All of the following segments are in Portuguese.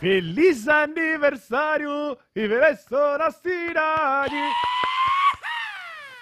Feliz aniversário, Iveresso na cidade.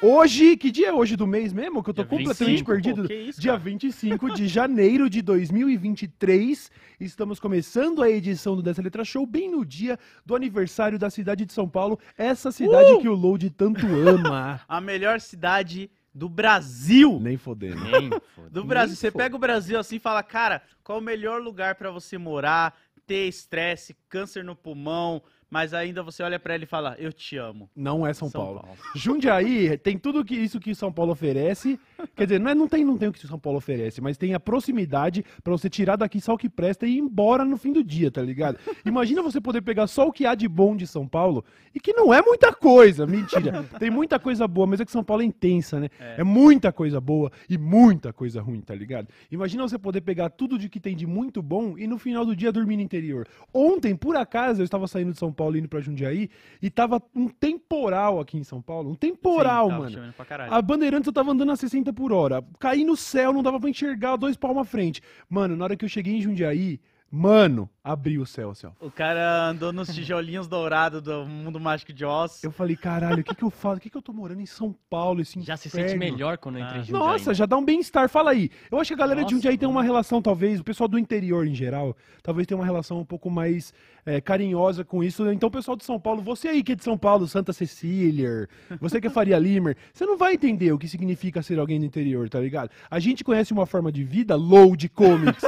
Hoje, que dia é hoje do mês mesmo? Que eu tô Dia completamente 25, perdido. pô, que isso, dia cara? 25 de janeiro de 2023. Estamos começando a edição do Dessa Letra Show bem no dia do aniversário da cidade de São Paulo. Essa cidade que o Load tanto ama. A melhor cidade do Brasil. Nem fodendo. Nem, foda. Do Brasil. Você pega o Brasil assim e fala, cara, qual o melhor lugar pra você morar, ter estresse, câncer no pulmão, mas ainda você olha pra ele e fala, eu te amo. Não é São, Paulo. Jundiaí tem tudo que isso que São Paulo oferece. Quer dizer, não, é- não tem, não tem o que São Paulo oferece, mas tem a proximidade pra você tirar daqui só o que presta e ir embora no fim do dia, tá ligado? Imagina você poder pegar só o que há de bom de São Paulo e que não é muita coisa, mentira. Tem muita coisa boa, mas é que São Paulo é intensa, né? É. muita coisa boa e muita coisa ruim, tá ligado? Imagina você poder pegar tudo de que tem de muito bom e no final do dia dormir no interior. Ontem, por acaso, eu estava saindo de São Paulo indo pra Jundiaí e tava um temporal aqui em São Paulo. Um temporal, Sim, mano. A Bandeirantes eu tava andando a 60 por hora. Caí no céu, não dava pra enxergar dois palmos à frente. Mano, na hora que eu cheguei em Jundiaí, mano, abriu o céu, assim, ó. O cara andou nos tijolinhos dourados do mundo mágico de Oz. Eu falei, caralho, o que que eu faço? O que que eu tô morando em São Paulo, esse Já se inferno? sente melhor quando entra Ah. em Jundiaí. Nossa, já dá um bem-estar. Fala aí. Eu acho que a galera de Nossa, Jundiaí tem mano. uma relação, talvez, o pessoal do interior em geral, talvez tenha uma relação um pouco mais é, carinhosa com isso. Então, o pessoal de São Paulo, você aí que é de São Paulo, Santa Cecília, você que é Faria Limer, você não vai entender o que significa ser alguém do interior, tá ligado? A gente conhece uma forma de vida, load comics,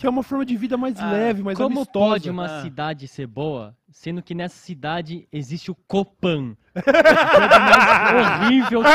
que é uma forma de vida mais Ah, leve, mais Como amistosa. pode uma Ah. cidade ser boa, sendo que nessa cidade existe o Copan? A coisa mais horrível que...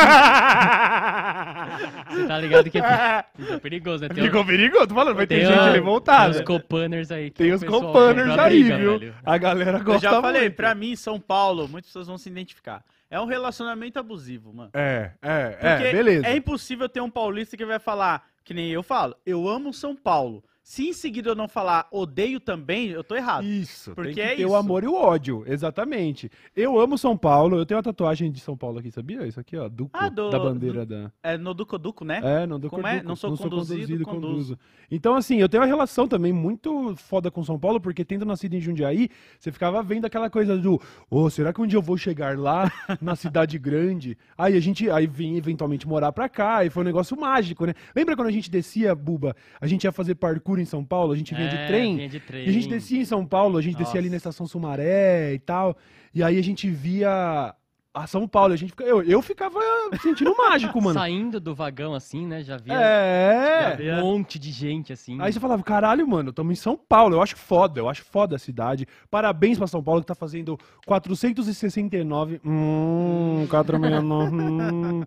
Você tá ligado que é, é perigoso, né? Tem, Ficou perigoso, tô falando, vai ter tem gente a- revoltada. Tem os Copaners aí. que Tem o os compra aí, briga, viu? velho. A galera Eu gosta já falei, muito. pra mim, São Paulo, muitas pessoas vão se identificar. É um relacionamento abusivo, mano. É, é, Porque é, beleza. é impossível ter um paulista que vai falar, que nem eu falo, eu amo São Paulo. Se em seguida eu não falar odeio também, eu tô errado. Isso, Porque tem é isso. o amor e o ódio, exatamente. Eu amo São Paulo, eu tenho uma tatuagem de São Paulo aqui, sabia? Isso aqui, ó, Duco, Ah, do- da bandeira da... É no Duco Duco, né? É, não do Como é? Não sou conduzido, conduzo. Então, assim, eu tenho uma relação também muito foda com São Paulo, porque tendo nascido em Jundiaí, você ficava vendo aquela coisa do, ô, será que um dia eu vou chegar lá, na cidade grande? Aí a gente, aí vim eventualmente morar pra cá, e foi um negócio mágico, né? Lembra quando a gente descia, Buba, a gente ia fazer parkour em São Paulo, a gente vinha de É, trem? vinha de trem. E a gente descia em São Paulo, a gente descia ali na Nossa. estação Sumaré e tal. E aí a gente via a São Paulo. A gente fica- eu, eu ficava sentindo mágico, mano. Saindo do vagão assim, né? Já via É. via- um monte de gente assim. Aí você falava, caralho, mano, estamos em São Paulo. Eu acho foda, eu acho foda a cidade. Parabéns pra São Paulo que tá fazendo 469. Hum, 469. hum.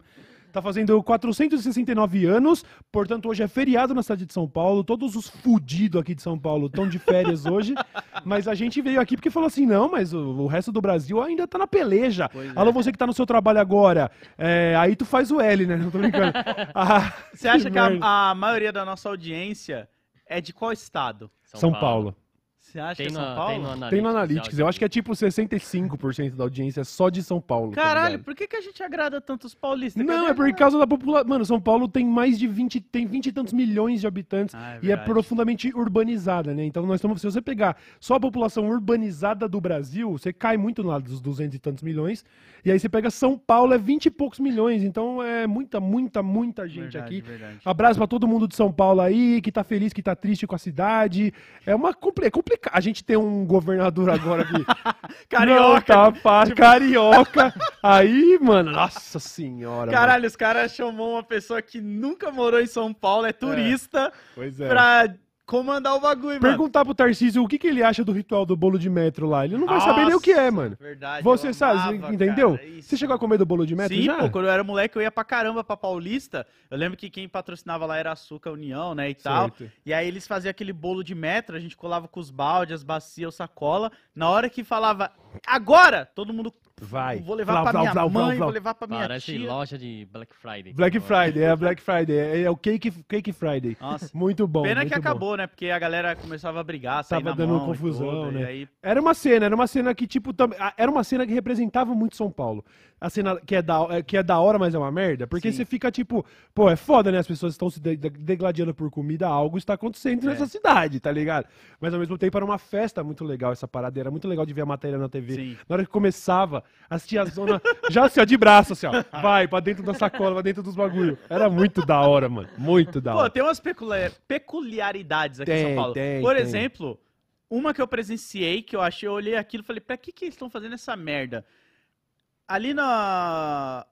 Tá fazendo 469 anos, portanto hoje é feriado na cidade de São Paulo. Todos os fudidos aqui de São Paulo estão de férias hoje. Mas a gente veio aqui porque falou assim: não, mas o, o resto do Brasil ainda tá na peleja. Pois é. Alô, você que tá no seu trabalho agora. é, aí tu faz o L, né? Não tô brincando. Ah, Você acha que merda. a, a maioria da nossa audiência é de qual estado? São Paulo. Você acha Tem que é no, São Paulo? tem no Analytics. Tem no Analytics, eu acho que é tipo 65% da audiência só de São Paulo. tá Caralho, ligado? por que, que a gente agrada tanto os paulistas? Não, Cadê é por causa da população. Mano, São Paulo tem mais de 20, tem 20 e tantos milhões de habitantes Ah, é e é profundamente urbanizada, né? Então nós estamos, se você pegar só a população urbanizada do Brasil, você cai muito lá dos 200 e tantos milhões. E aí você pega São Paulo, é 20 e poucos milhões. Então é muita, muita, muita gente Verdade, aqui. verdade. Abraço pra todo mundo de São Paulo aí, que tá feliz, que tá triste com a cidade. É uma é complicado. A gente tem um governador agora que Carioca. não tá fácil, carioca. Aí, mano, nossa senhora. Caralho, os caras chamou uma pessoa que nunca morou em São Paulo, é turista, mano. Pois é. pra comandar o bagulho, mano. Perguntar pro Tarcísio o que, que ele acha do ritual do bolo de metro lá. Ele não vai saber nem o que é, Nossa, mano. Verdade. Você sabe, amava, entendeu? cara, isso. Você chegou a comer do bolo de metro Sim, já? pô, quando eu era moleque eu ia pra caramba pra Paulista. Eu lembro que quem patrocinava lá era Açúcar União, né, e tal. Certo. E aí eles faziam aquele bolo de metro, a gente colava com os baldes, as bacias, o sacola. Na hora que falava agora, todo mundo Vai. Vou levar flau, minha flau, mãe, flau. vou levar pra minha Parece tia. loja de Black Friday. Black Friday, é a Black Friday. É, é o Cake, Cake Friday. Nossa. Muito bom. Pena muito que bom. acabou, né? Porque a galera começava a brigar, sair Tava na dando mão e confusão, tudo, né? E aí, Era uma cena, era uma cena que, tipo, tam- era uma cena que representava muito São Paulo. A cena que é da, é- que é da hora, mas é uma merda. Porque Sim. você fica, tipo, pô, é foda, né? As pessoas estão se de- de- degladiando por comida, algo está acontecendo É. nessa cidade, tá ligado? Mas ao mesmo tempo era uma festa muito legal essa parada. Era muito legal de ver a matéria na TV. Sim. Na hora que começava, as tiazona já assim, ó, de braço, assim, ó. Vai pra dentro da sacola, pra dentro dos bagulho. Era muito da hora, mano. Muito da Pô, hora. tem umas peculiar- peculiaridades aqui em Tem, São Paulo. tem, Por tem. exemplo, exemplo, uma que eu presenciei, que eu achei, eu olhei aquilo e falei, pra que que eles estão fazendo essa merda? Ali na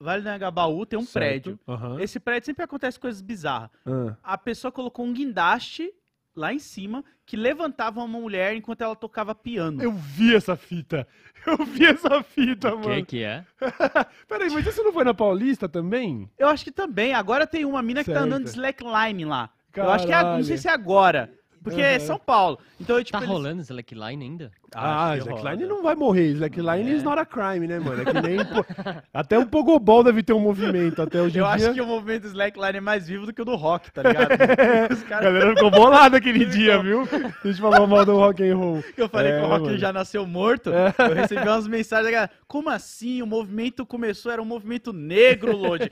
Vale do Anhangabaú tem um Certo. prédio. Aham. Esse prédio sempre acontece coisas bizarras. Ah. A pessoa colocou um guindaste lá em cima que levantava uma mulher enquanto ela tocava piano. Eu vi essa fita. Eu vi essa fita, O que mano. que é? Peraí, mas isso não foi na Paulista também? Eu acho que também. Agora tem uma mina que tá Certo. andando de slackline lá. Eu acho que é, não sei Caralho. se é agora. Porque é Aham. São Paulo. Então, eu, tipo, Tá eles- rolando Slackline ainda? Ah, Slackline não vai morrer. Slackline É. is not a crime, né, mano? É que nem. Até o Pogobol deve ter um movimento até hoje em Eu dia. acho que o movimento slackline é mais vivo do que o do rock, tá ligado? Os A galera ficou bolada aquele dia, viu? A gente falou mal do rock and roll. que eu falei É, que o rock mano. já nasceu morto, eu recebi umas mensagens da galera, como assim? O movimento começou, era um movimento negro, Lodi.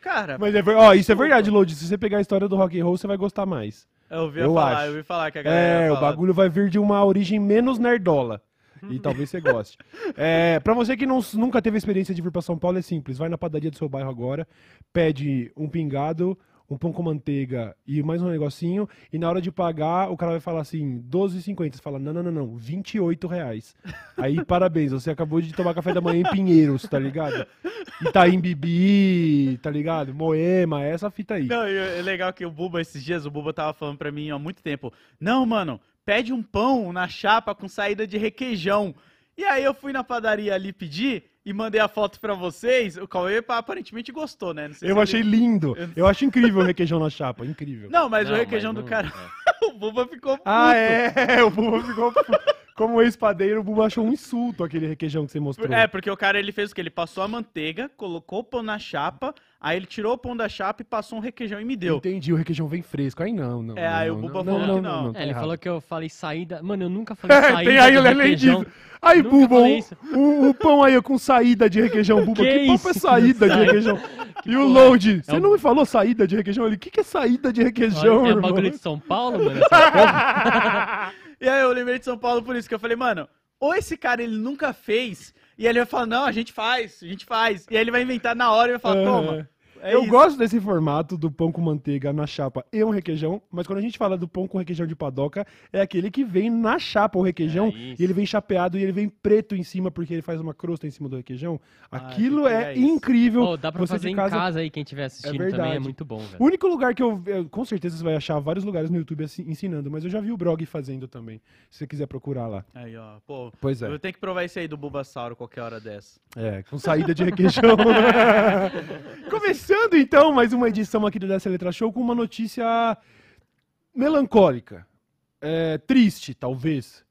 Cara, Mas é, ver- ó, isso é verdade, Lodi. Se você pegar a história do rock and roll, você vai gostar mais. Eu ouvi eu falar, acho. eu ouvi falar que a galera É, o bagulho vai vir de uma origem menos nerdola. E talvez você goste. É, pra você que não- nunca teve experiência de vir pra São Paulo, é simples. Vai na padaria do seu bairro agora, pede um pingado, um pão com manteiga e mais um negocinho. E na hora de pagar, o cara vai falar assim, 12,50. Você fala, não, não, não, não, 28 reais. Aí, parabéns, você acabou de tomar café da manhã em Pinheiros, tá ligado? Itaim Bibi, tá ligado? Moema, essa fita aí. Não, e é legal que o Buba, esses dias, o Buba tava falando pra mim há muito tempo. Não, mano, pede um pão na chapa com saída de requeijão. E aí eu fui na padaria ali pedir e mandei a foto pra vocês. O Cauê aparentemente gostou, né? Não sei Eu se achei ele- lindo. Eu acho incrível o requeijão na chapa, incrível. Não, mas Não, o requeijão mas do não- cara, é. o Buba ficou puto. Ah, é, o Buba ficou. Como ex-padeiro, o Buba achou um insulto aquele requeijão que você mostrou. É, porque o cara ele fez o que? Ele passou a manteiga, colocou o pão na chapa, aí ele tirou o pão da chapa e passou um requeijão e me deu. Entendi, o requeijão vem fresco. Aí não, não. É, aí não, o Buba não, falou não, que não. tá É, ele errado. falou que eu falei saída. Mano, eu nunca falei É, saída. tem aí, requeijão. disso. Aí, Buba, o, o- o pão aí com saída de requeijão, Buba. Que Que, papo é saída de requeijão? E o porra é? load, você É um- não me falou saída de requeijão? Ele, o que, que é saída de requeijão, Olha, é bagulho de São Paulo, mano. lembrei de São Paulo por isso, que eu falei, mano, ou esse cara ele nunca fez, e ele vai falar, não, a gente faz, a gente faz. E aí ele vai inventar na hora e vai falar, toma. É eu isso. gosto desse formato do pão com manteiga na chapa e um requeijão, mas quando a gente fala do pão com requeijão de padoca, é aquele que vem na chapa o requeijão É e ele vem chapeado e ele vem preto em cima porque ele faz uma crosta em cima do requeijão. Ah, Aquilo que é isso. incrível. Pô, dá pra Você fazer em casa- casa aí, quem estiver assistindo também verdade. é muito bom, O velho. único lugar que eu, Com certeza você vai achar vários lugares no YouTube assim, ensinando, mas eu já vi o Brog fazendo também. Se você quiser procurar lá. Aí, ó, pô, Pois é. eu tenho que provar esse aí do Bulbasauro qualquer hora dessa. É, com saída de requeijão. Começando então mais uma edição aqui do Dessa Letra Show com uma notícia melancólica. É, triste, talvez.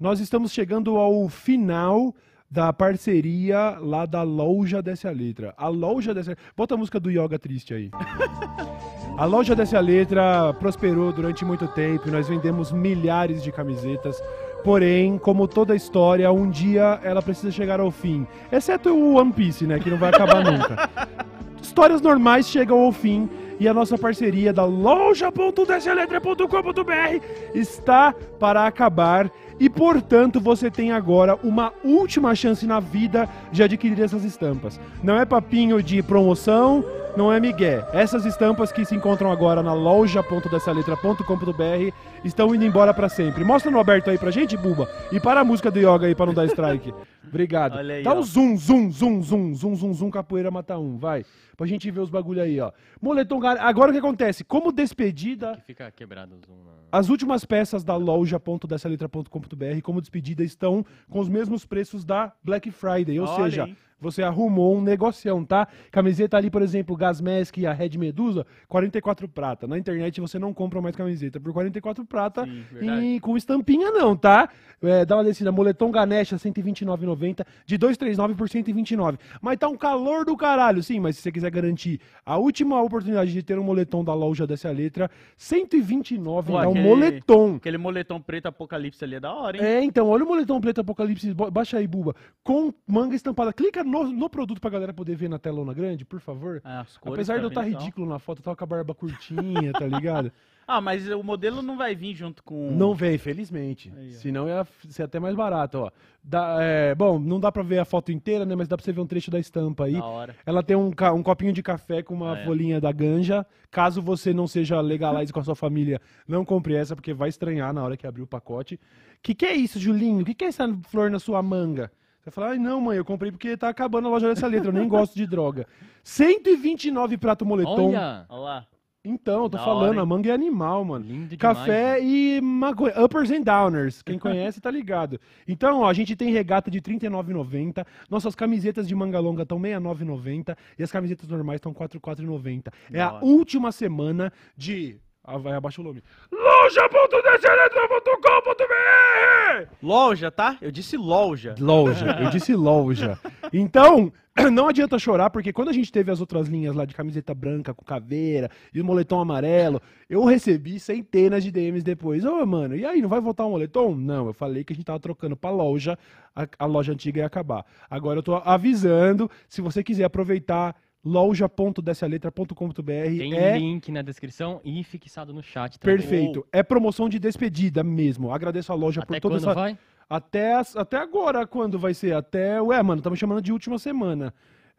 Nós estamos chegando ao final da parceria lá da loja dessa letra. A loja dessa Bota a música do Yoga Triste aí. A loja dessa letra prosperou durante muito tempo, nós vendemos milhares de camisetas. Porém, como toda história, um dia ela precisa chegar ao fim. Exceto o One Piece, né? Que não vai acabar nunca. Histórias normais chegam ao fim e a nossa parceria da loja.deseletra.com.br está para acabar e, portanto, você tem agora uma última chance na vida de adquirir essas estampas. Não é papinho de promoção, não é migué. Essas estampas que se encontram agora na loja.deseletra.com.br estão indo embora para sempre. Mostra no aberto aí pra gente, Buba, e para a música do Yoga aí para não dar strike. Obrigado. Olha aí, Dá ó. um zoom, zoom, zoom, zoom, zoom, zoom, zoom, capoeira mata um, vai. Pra gente ver os bagulho aí, ó. Moletom, gar- agora o que acontece? Como despedida, Que fica quebrado o zoom. na- as últimas peças da loja.dessaletra.com.br como despedida estão com os mesmos preços da Black Friday, ou Olha seja, aí. Você arrumou um negocião, tá? Camiseta ali, por exemplo, Gasmask e a Red Medusa, 44 prata. Na internet você não compra mais camiseta por 44 prata Sim, e com estampinha não, tá? É, dá uma descida, moletom Ganesha 129,90, de 239 por 129. Mas tá um calor do caralho, sim, mas se você quiser garantir a última oportunidade de ter um moletom da loja dessa letra, 129 Pô, é um aquele- moletom. Aquele moletom preto apocalipse ali é da hora, hein? É, então, olha o moletom preto Apocalipse, baixa aí, Buba, com manga estampada. Clica no, no produto pra galera poder ver na telona grande, por favor. Ah, Apesar de eu tá estar legal. ridículo na foto, eu tava com a barba curtinha, tá ligado? Ah, mas o modelo não vai vir junto com. Não vem, felizmente. Aí, ó. Senão ia ser até mais barato, ó. Dá, é, bom, não dá pra ver a foto inteira, né? Mas dá pra você ver um trecho da estampa aí. Da hora. Ela tem um, ca- um copinho de café com uma É. folhinha da ganja. Caso você não seja legalize com a sua família, não compre essa, porque vai estranhar na hora que abrir o pacote. Que que é isso, Julinho? Que que é essa flor na sua manga? Você fala, ai não, mãe, eu comprei porque tá acabando a loja dessa letra, eu nem gosto de droga. 129 prato moletom. Olha! Olha lá. Então, eu tô Da falando, hora, a manga é animal, mano. Lindo Café demais. e maconha, uppers and downers. Quem conhece tá ligado. Então, ó, a gente tem regata de R$ 39,90. Nossas camisetas de manga longa estão R$ 69,90 e as camisetas normais estão R$ 44,90. É Da a última semana de ah, vai abaixa o nome. Loja.dceletra.com.br Loja, tá? Eu disse loja. Loja, eu disse loja. Então, não adianta chorar, porque quando a gente teve as outras linhas lá de camiseta branca com caveira e o moletom amarelo, eu recebi centenas de DMs depois. Ô, mano, e aí, não vai voltar o moletom? Não, eu falei que a gente tava trocando pra loja, a, a loja antiga ia acabar. Agora eu tô avisando, se você quiser aproveitar, loja.dessaletra.com.br Tem é link na descrição e fixado no chat também. perfeito. É promoção de despedida mesmo. Agradeço a loja Até por toda essa vai? até, até agora, quando vai ser? Até. Ué, mano, estamos chamando de última semana.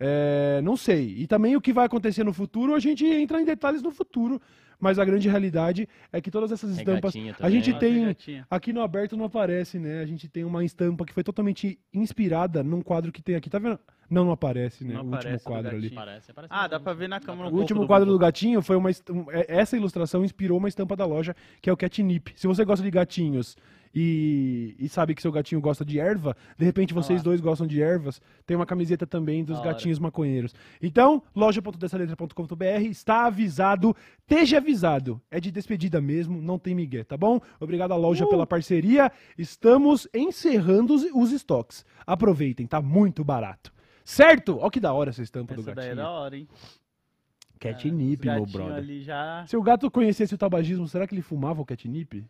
É, não sei. E também o que vai acontecer no futuro, a gente entra em detalhes no futuro. Mas a grande realidade é que todas essas estampas. Regatinha A gente Nossa, tem. gatinha. Aqui no aberto não aparece, né? A gente tem uma estampa que foi totalmente inspirada num quadro que tem aqui. Tá vendo? Não, não aparece, né? Não o último aparece do quadro ali. gatinho. Parece, parece Ah, dá pra ver na câmera um O último do quadro do gatinho foi uma. um- é- Essa ilustração inspirou uma estampa da loja, que é o catnip. Se você gosta de gatinhos e, e sabe que seu gatinho gosta de erva, de repente vocês lá. dois gostam de ervas, tem uma camiseta também dos hora. gatinhos maconheiros. Então, loja.dessaletra.com.br está avisado, esteja avisado. É de despedida mesmo, não tem migué, tá bom? Obrigado à loja pela parceria. Estamos encerrando os, os estoques. Aproveitem, tá muito barato. Certo? Olha que da hora essa estampa do Essa daí é gatinho. da hora, hein? Catnip, Os meu brother. já... Se o gato conhecesse o tabagismo, será que ele fumava o catnip?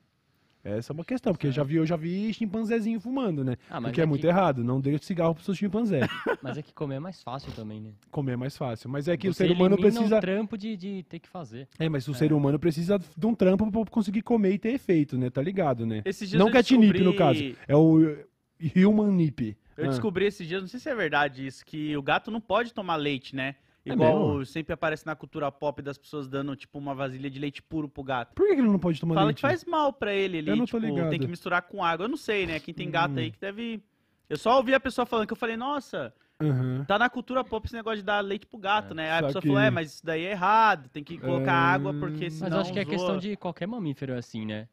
Essa é uma questão, porque eu já vi, eu já vi chimpanzézinho fumando, né? Ah, mas Porque é, é muito que- errado, não dê cigarro pro seu chimpanzé. Mas é que comer é mais fácil também, né? Comer é mais fácil. Mas é que o Você ser humano precisa. o trampo de, de ter que fazer. É, mas o ser humano precisa de um trampo pra conseguir comer e ter efeito, né? Tá ligado, né? Esses dias Não catnip, no descobri- caso. É o human nip. Eu Ah. descobri esses dias, não sei se é verdade isso, que o gato não pode tomar leite, né? É Igual mesmo? sempre aparece na cultura pop das pessoas dando, tipo, uma vasilha de leite puro pro gato. Por que que ele não pode tomar Fala leite? que faz mal pra ele, ele, Eu não tô tipo, ligado. tem que misturar com água. Eu não sei, né? Quem tem gato Hum. aí que deve... Eu só ouvi a pessoa falando que eu falei, nossa, Aham. tá na cultura pop esse negócio de dar leite pro gato, né? Aí a pessoa saquei. falou, é, mas isso daí é errado, tem que colocar Ah, água porque senão Mas eu acho que é zoa. questão de qualquer mamífero assim, né?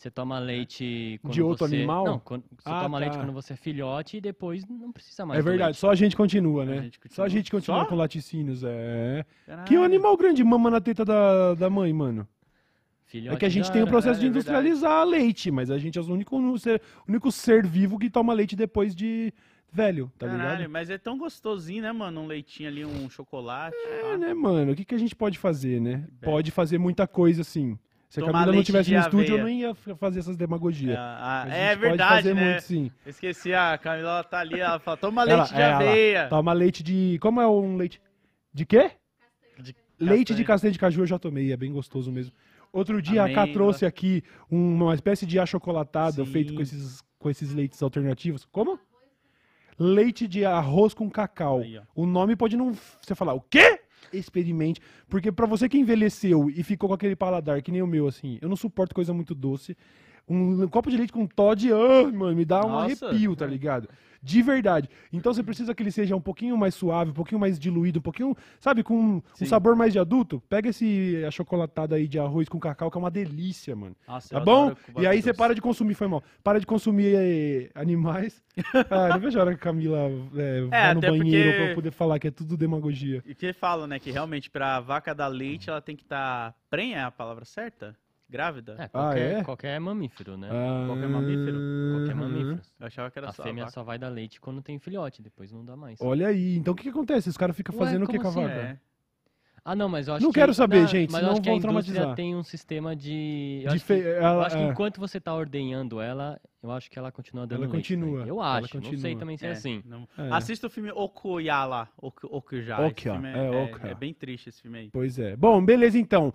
Você toma leite quando De outro você... animal? Não, quando... você Ah, toma leite tá. quando você é filhote e depois não precisa mais É verdade, leite. só a gente continua, né? A gente Só a continua. gente continua Só? com laticínios, é. Caralho. Que animal grande mama na teta da, da mãe, mano? Filhote É que a gente tem o processo de é verdade. industrializar leite, mas a gente é o único ser, o único ser vivo que toma leite depois de velho, tá Caralho, ligado? mas é tão gostosinho, né, mano? Um leitinho ali, um chocolate. É, pá. né, mano? O que, que a gente pode fazer, né? É. Pode fazer muita coisa, sim. Se a Camila não tivesse de no estúdio, eu não ia fazer essas demagogias. Ah, é pode verdade, fazer né? muito, sim. Esqueci, a Camila ela tá ali, ela fala, toma Ela- leite de é, ela- aveia. Toma leite de. Como é um leite? De quê? De Leite de castanha. castanha de caju eu já tomei, é bem gostoso mesmo. Outro dia a Cá Amêndoa. trouxe aqui uma espécie de achocolatado Sim. feito com esses, com esses leites alternativos. Como? Leite de arroz com cacau. Aí. O nome pode não. Você falar, o quê? Experimente. Porque pra você que envelheceu e ficou com aquele paladar que nem o meu, assim, eu não suporto coisa muito doce. Um, copo de leite com Todd, ah, mano, me dá um Nossa. arrepio, tá ligado? De verdade. Então você precisa que ele seja um pouquinho mais suave, um pouquinho mais diluído, um pouquinho, sabe, com um Sim. sabor mais de adulto. Pega esse achocolatada aí de arroz com cacau, que é uma delícia, mano. Nossa, Tá bom? E aí você para de consumir, foi mal. Para de consumir eh, animais. Ah, não vejo a hora que a Camila eh, vai no banheiro porque- pra poder falar que é tudo demagogia. E que falam, né, que realmente pra vaca dar leite, ela tem que estar prenha, é a palavra certa? Grávida? É, qualquer, é? qualquer mamífero, né? Qualquer mamífero? Qualquer Ah, mamífero. Eu achava que era A só fêmea vaca. só vai dar leite quando tem filhote, depois não dá mais. Olha aí, então o que, que acontece? Os caras ficam fazendo o que com a assim? vaca? É. Ah, não, mas eu acho Não que... quero saber, não, gente, Mas senão eu acho que a indústria traumatizar. tem um sistema de... Eu, De acho, que, fe- eu ela- acho que é. enquanto você tá ordenhando ela, eu acho que ela continua dando Ela leite. continua. Eu ela acho, não sei continua. também se é, É, assim. não- É. Assista o filme Ok- esse Okya, filme é, é, é bem triste esse filme aí. Pois é. Bom, beleza então.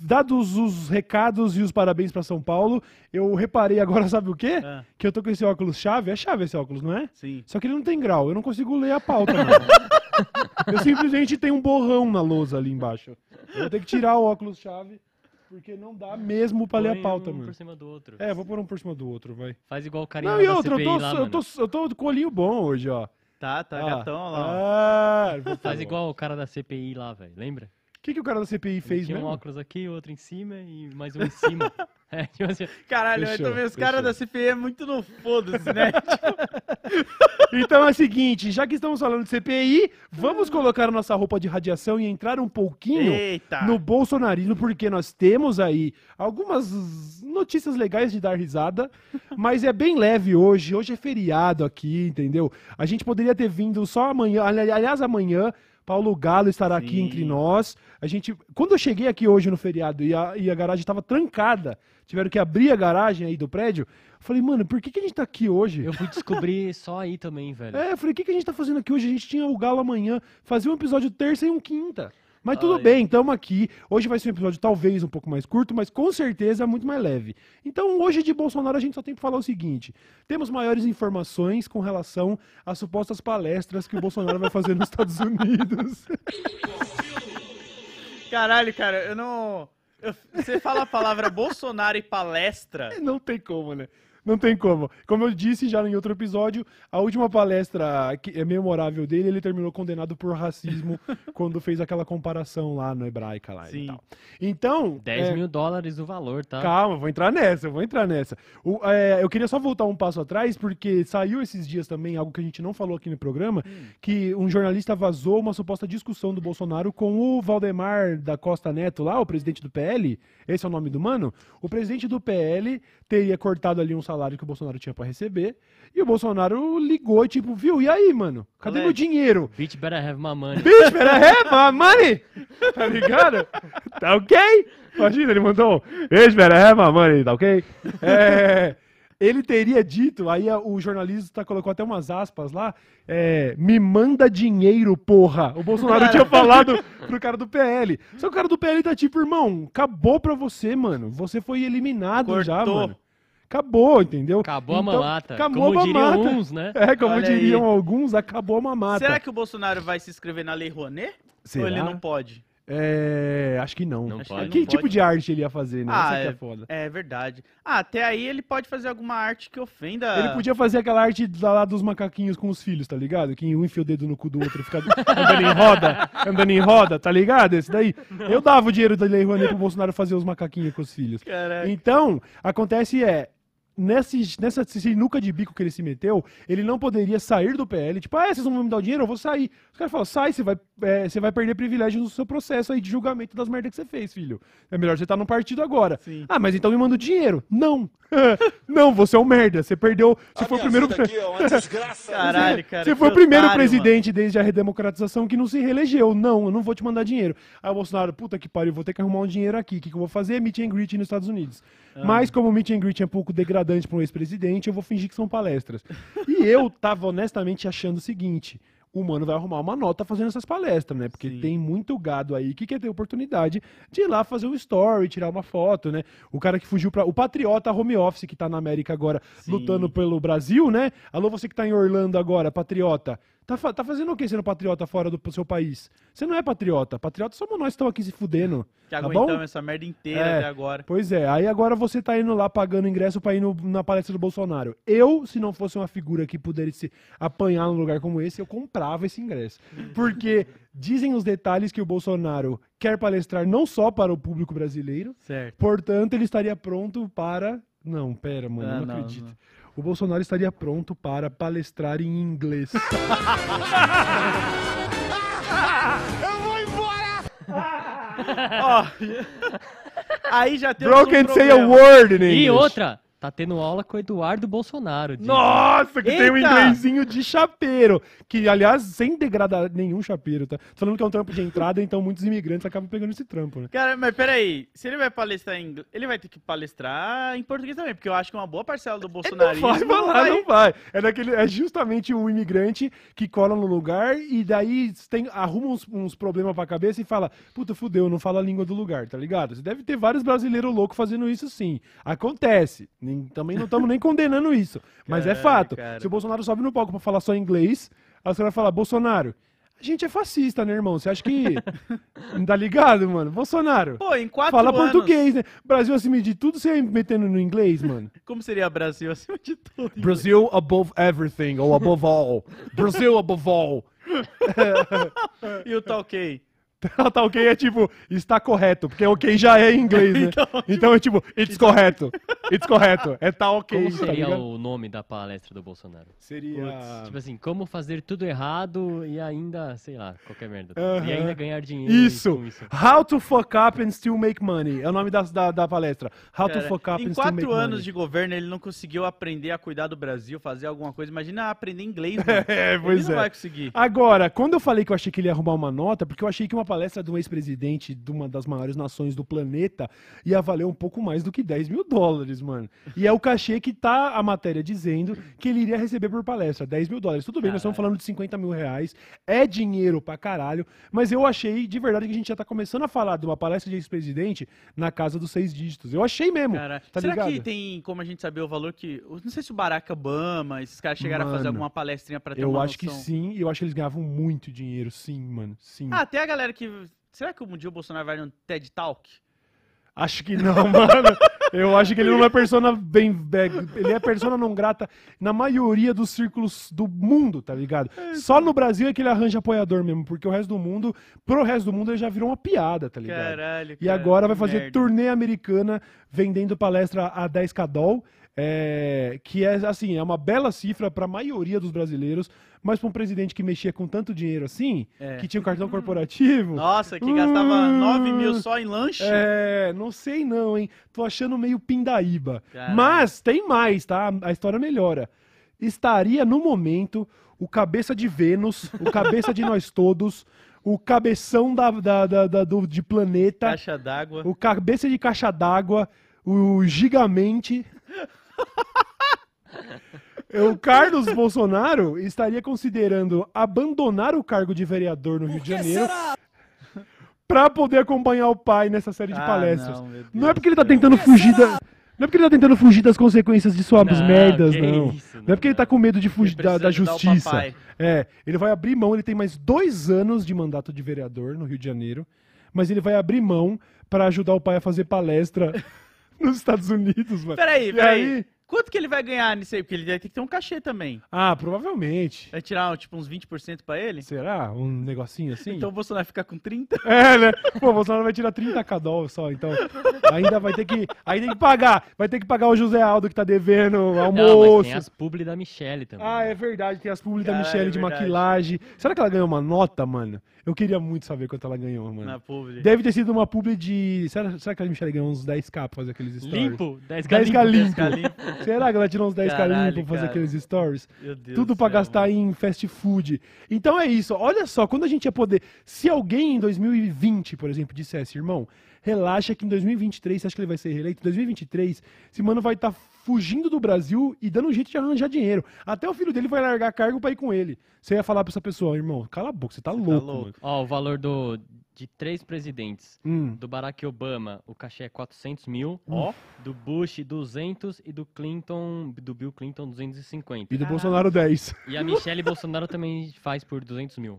Dados os recados e os parabéns pra São Paulo, eu reparei agora, sabe o quê? Ah, Que eu tô com esse óculos chave. É chave esse óculos, não é? sim. Só que ele não tem grau, eu não consigo ler a pauta, mano. eu simplesmente tenho um borrão na lousa ali embaixo. Eu vou ter que tirar o óculos chave, porque não dá mesmo pra ler a Põe pauta, um mano. por cima do outro. É, vou pôr um por cima do outro, vai. Faz igual o carinha Não, e da outra, eu tô, lá, eu, tô, eu tô com colinho bom hoje, ó. Tá, tá Ah, gatão, lá. Ah, Faz igual o cara da CPI lá, velho. Lembra? O que, que o cara da CPI fez Tinha um mesmo? óculos aqui, outro em cima e mais um em cima. é, tipo assim, Caralho, Fechou, também os caras da CPI é muito no foda-se, né? Então é o seguinte, já que estamos falando de CPI, vamos colocar a nossa roupa de radiação e entrar um pouquinho Eita. no bolsonarismo, porque nós temos aí algumas notícias legais de dar risada, mas é bem leve hoje. Hoje é feriado aqui, entendeu? A gente poderia ter vindo só amanhã, ali- aliás, amanhã. Paulo Galo estará aqui Sim. entre nós. A gente, quando eu cheguei aqui hoje no feriado e a, e a garagem estava trancada, tiveram que abrir a garagem aí do prédio. Falei, mano, por que, que a gente tá aqui hoje? eu fui descobrir só aí também, velho. É, eu falei, o que, que a gente tá fazendo aqui hoje? A gente tinha o Galo amanhã, fazia um episódio terça e um quinta. Mas tudo Ai. bem, tamo aqui. Hoje vai ser um episódio talvez um pouco mais curto, mas com certeza muito mais leve. Então, hoje de Bolsonaro a gente só tem que falar o seguinte: temos maiores informações com relação às supostas palestras que o Bolsonaro vai fazer nos Estados Unidos. Caralho, cara, eu não. eu- você fala a palavra Bolsonaro e palestra. Não tem como, né? Não tem como. Como eu disse já em outro episódio, a última palestra que é memorável dele, ele terminou condenado por racismo quando fez aquela comparação lá no Hebraica lá e Sim. tal. Então, 10 é, mil dólares o valor, tá? Calma, vou entrar nessa, vou entrar nessa. O- é, eu queria só voltar um passo atrás, porque saiu esses dias também algo que a gente não falou aqui no programa, que um jornalista vazou uma suposta discussão do Bolsonaro com o Valdemar da Costa Neto lá, o presidente do PL. Esse é o nome do mano. O presidente do PL teria cortado ali um salário que o Bolsonaro tinha pra receber. E o Bolsonaro ligou e tipo, viu? E aí, mano? Cadê meu dinheiro? Bitch better have my money. Bitch, better have my money! Tá ligado? Tá ok? Imagina, ele mandou Bitch, better have my money, tá ok? É, ele teria dito, aí a- o jornalista colocou até umas aspas lá, é, me manda dinheiro, porra. O Bolsonaro tinha falado pro cara do PL. Só que o cara do PL tá tipo, irmão, acabou pra você, mano. Você foi eliminado já, Cortou. mano. Acabou, entendeu? Acabou a Então, mamata. Acabou Como a diriam mamata. uns, né? É, como Olha aí. diriam alguns, acabou a mamata. Será que o Bolsonaro vai se inscrever na Lei Rouanet? Ou ele Será? não pode? É, acho que não. Não Acho pode. Que não tipo pode. de arte ele ia fazer, né? Ah, é é, foda. é verdade. Ah, até aí ele pode fazer alguma arte que ofenda. Ele podia fazer aquela arte da- lá dos macaquinhos com os filhos, tá ligado? Que um enfia o dedo no cu do outro e fica andando em roda, andando em roda, tá ligado? Esse daí. Eu dava o dinheiro da Lei Rouanet pro Bolsonaro fazer os macaquinhos com os filhos. Caraca. Então, acontece é. Nesse, nessa sinuca de bico que ele se meteu, ele não poderia sair do PL. Tipo, ah, vocês não vão me dar o dinheiro? Eu vou sair. Os caras falam, sai, você vai, é, você vai perder privilégio no seu processo aí de julgamento das merdas que você fez, filho. É melhor você estar no partido agora. Sim. Ah, mas então me manda o dinheiro. Não. não, você é um merda. Você perdeu. Você foi o primeiro. aqui é uma desgraça. Caralho, cara. Você foi o primeiro otário, presidente desde a redemocratização que não se reelegeu. Não, eu não vou te mandar dinheiro. Aí o Bolsonaro, puta que pariu, vou ter que arrumar um dinheiro aqui. O que, que eu vou fazer? Meet and greet nos Estados Unidos. Ah. Mas como o meet and greet é um pouco degradante para um ex-presidente, eu vou fingir que são palestras. E eu tava honestamente achando o seguinte. O mano vai arrumar uma nota fazendo essas palestras, né? Porque Sim. tem muito gado aí que quer ter oportunidade de ir lá fazer um story, tirar uma foto, né? O cara que fugiu para O patriota home office que tá na América agora Sim. lutando pelo Brasil, né? Alô, você que tá em Orlando agora, patriota. Tá, fa- tá fazendo o que sendo patriota fora do seu país? Você não é patriota. Patriota somos nós que estamos aqui se fudendo. Que Tá aguentamos bom? essa merda inteira É. até agora. Pois é, aí agora você tá indo lá pagando ingresso pra ir no- na palestra do Bolsonaro. Eu, se não fosse uma figura que pudesse apanhar num lugar como esse, eu comprava esse ingresso. Porque dizem os detalhes que o Bolsonaro quer palestrar não só para o público brasileiro, Certo. portanto ele estaria pronto para. Não, pera, mano, Ah, não, não, acredito. não. O Bolsonaro estaria pronto para palestrar em inglês. Ó, aí já tem Bro can't say a word in English. E outra, tá tendo aula com o Eduardo Bolsonaro. de- Nossa, que tem um Eita! inglesinho de chapeiro. Que, aliás, sem degradar nenhum chapeiro, tá? Tô falando que é um trampo de entrada, então muitos imigrantes acabam pegando esse trampo, né? Cara, mas peraí, se ele vai palestrar em inglês, ele vai ter que palestrar em português também, porque eu acho que uma boa parcela do Não bolsonarismo vai falar, não vai. É, daquele, é justamente o imigrante que cola no lugar e daí tem, arruma uns, uns problemas pra cabeça e fala: Puta, fudeu, não fala a língua do lugar, tá ligado? Você deve ter vários brasileiros loucos fazendo isso sim. Acontece. Nem- também não estamos nem condenando isso. Mas é fato. cara. Se o Bolsonaro sobe no palco pra falar só inglês, aí você vai falar: Bolsonaro. A gente é fascista, né, irmão? Você acha que. tá ligado, mano? Bolsonaro. Pô, em quatro Fala anos... português, né? Brasil acima de tudo, você metendo no inglês, mano. Como seria Brasil acima de tudo? Brasil above everything, ou above all. Brasil above all. E o Talkei? Tá ok é tipo, está correto, porque ok já é em inglês, né? Então, é tipo, it's correto. It's correto. É tá ok, Como tá seria ligado? o nome da palestra do Bolsonaro? Seria... Tipo assim, como fazer tudo errado e ainda, sei lá, qualquer merda. Aham. E ainda ganhar dinheiro Isso. com isso. How to fuck up and still make money. É o nome da, da, da palestra. How to Cara, fuck up em and still make quatro anos money. de governo, ele não conseguiu aprender a cuidar do Brasil, fazer alguma coisa. Imagina aprender inglês, mano. É, pois ele não é. vai conseguir. Agora, quando eu falei que eu achei que ele ia arrumar uma nota, porque eu achei que uma palestra de um ex-presidente de uma das maiores nações do planeta ia valer um pouco mais do que 10 mil dólares, mano. E é o cachê que tá a matéria dizendo que ele iria receber por palestra, 10 mil dólares. Tudo bem, nós estamos Caralho. falando de 50 mil reais, é dinheiro pra caralho, mas eu achei de verdade que a gente já tá começando a falar de uma palestra de ex-presidente na casa dos seis dígitos. Eu achei mesmo, Cara, tá será ligado? que tem como a gente saber o valor que. Não sei se o Barack Obama, esses caras chegaram a fazer Mano, alguma palestrinha pra ter Eu acho que noção. sim, e eu acho que eles ganhavam muito dinheiro, sim, mano, sim. Ah, até a galera que. Será que um dia o Bolsonaro vai no TED Talk? Acho que não, mano. Eu acho que ele não é persona bem. bem- Ele é persona não grata na maioria dos círculos do mundo, tá ligado? Só no Brasil é que ele arranja apoiador mesmo, porque o resto do mundo, pro resto do mundo, ele já virou uma piada, tá ligado? Caralho. E cara, agora vai que fazer merda. turnê americana vendendo palestra a 10k doll, é, que é assim, é uma bela cifra pra maioria dos brasileiros, mas pra um presidente que mexia com tanto dinheiro assim, É. que tinha um cartão corporativo. Nossa, que gastava Hum. 9 mil só em lanche? É, não sei não, hein? Tô achando meio pindaíba. Caralho. Mas tem mais, tá? A história melhora. Estaria no momento o cabeça de Vênus, o cabeça de nós todos, o cabeção da, da, da- da- do, de planeta, Caixa d'água. o cabeça de caixa d'água, o gigamente. O Carlos Bolsonaro estaria considerando abandonar o cargo de vereador no Rio de Janeiro para poder acompanhar o pai nessa série de Ah, palestras. não, Não é porque ele tá tentando fugir da. Não é porque ele tá tentando fugir das consequências de suas Não, merdas, não. isso, não é porque ele tá com medo de fugir da, da justiça. É, ele vai abrir mão, ele tem mais dois anos de mandato de vereador no Rio de Janeiro, mas ele vai abrir mão para ajudar o pai a fazer palestra nos Estados Unidos, mano. Peraí, E peraí. aí- Quanto que ele vai ganhar nisso aí? Porque ele vai ter que ter um cachê também. Ah, provavelmente. Vai tirar, tipo, uns 20% pra ele? Será? Um negocinho assim? Então o Bolsonaro vai ficar com 30? É, né? Pô, o Bolsonaro vai tirar 30 cadol só, então. Ainda vai ter que. Aí tem que pagar. Vai ter que pagar o José Aldo que tá devendo Não, mas almoço. tem as publi da Michelle também. Ah, é verdade, tem as publi da Caralho, Michelle é de maquilagem. Será que ela ganhou uma nota, mano? Eu queria muito saber quanto ela ganhou, mano. Na publi. Deve ter sido uma publi de. Será, será que a Michelle ganhou uns 10k pra fazer aqueles stories? Limpo? 10 10k galinhos. limpo. Ficar limpo. Será que ela tirou uns 10k Caralho, limpo pra fazer cara. aqueles stories? Meu Deus Tudo céu, gastar em fast food. Então é isso. Olha só, quando a gente ia poder. Se alguém em 2020, por exemplo, dissesse, irmão, relaxa que em 2023, você acha que ele vai ser reeleito? Em 2023, esse mano vai estar fugindo do Brasil e dando um jeito de arranjar dinheiro. Até o filho dele vai largar cargo pra ir com ele. Você ia falar pra essa pessoa, irmão, cala a boca, você tá louco, louco. mano. Ó, o valor do, de três presidentes. Hum. Do Barack Obama, o cachê é 400 mil. Ó. Do Bush, 200. E do Clinton, do Bill Clinton, 250. E do Caralho. Bolsonaro 10. E a Michelle Bolsonaro também faz por 200 mil.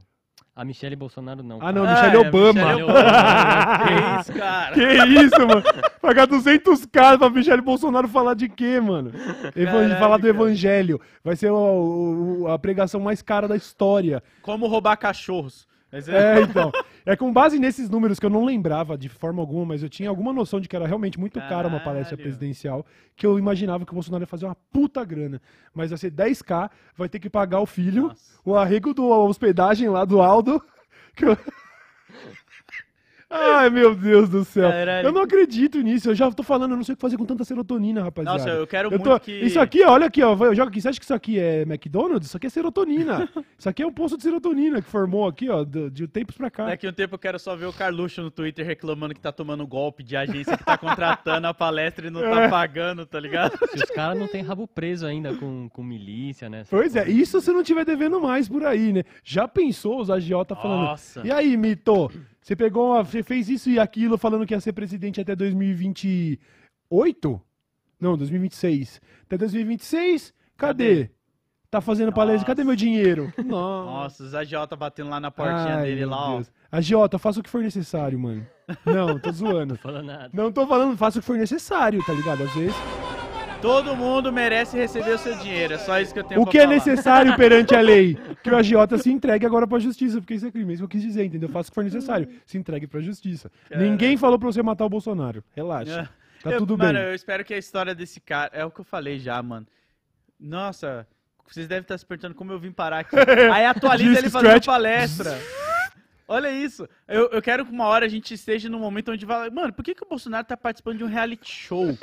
A Michelle Bolsonaro não. Ah, não, cara. Michelle é, Obama. Michelle Obama. Que isso, cara? Que isso, mano? Pagar 200k pra Michele Bolsonaro falar de quê, mano? Falar do evangelho. Vai ser o- o- a pregação mais cara da história. Como roubar cachorros. Mas é- É, então. É com base nesses números que eu não lembrava de forma alguma, mas eu tinha alguma noção de que era realmente muito cara uma palestra presidencial, que eu imaginava que o Bolsonaro ia fazer uma puta grana. Mas vai ser 10k, vai ter que pagar o filho, Nossa. o arrego do hospedagem lá do Aldo. que eu- Ai, meu Deus do céu. Caralho. Eu não acredito nisso. Eu já tô falando, eu não sei o que fazer com tanta serotonina, rapaziada. Nossa, eu quero Eu muito tô- que... Isso aqui, olha aqui, ó. Eu jogo aqui. Você acha que isso aqui é McDonald's? Isso aqui é serotonina. isso aqui é um poço de serotonina que formou aqui, ó, de, de tempos pra cá. Daqui a um tempo eu quero só ver o Carluxo no Twitter reclamando que tá tomando golpe de agência que tá contratando a palestra e não É. tá pagando, tá ligado? Se os caras não têm rabo preso ainda com, com milícia, né? Pois é, isso se não tiver devendo mais por aí, né? Já pensou os agiota falando. Nossa. E aí, Mito? Você pegou, uma- você fez isso e aquilo falando que ia ser presidente até 2028? Não, 2026. Até 2026? Cadê? Tá fazendo palestra? Nossa. Cadê meu dinheiro? Nossa. Os agiota batendo lá na portinha Ai, dele lá, ó. Deus. Agiota, faça o que for necessário, mano. Não, tô zoando. Não fala nada. Não tô falando, faça o que for necessário, tá ligado? Às vezes. Todo mundo merece receber o seu dinheiro, é só isso que eu tenho O que é falar. necessário perante a lei? Que o agiota se entregue agora pra justiça, porque isso é crime. É isso que eu quis dizer, entendeu? Faça o que for necessário. Se entregue pra justiça. Ninguém falou pra você matar o Bolsonaro. Relaxa. Tá Eu- tudo mano, bem. eu espero que a história desse cara. É o que eu falei já, mano. Nossa, vocês devem estar se perguntando como eu vim parar aqui. Aí atualiza ele fazendo scratch. palestra. Olha isso. Eu, eu quero que uma hora a gente esteja num momento onde fala, mano, por que, que o Bolsonaro tá participando de um reality show?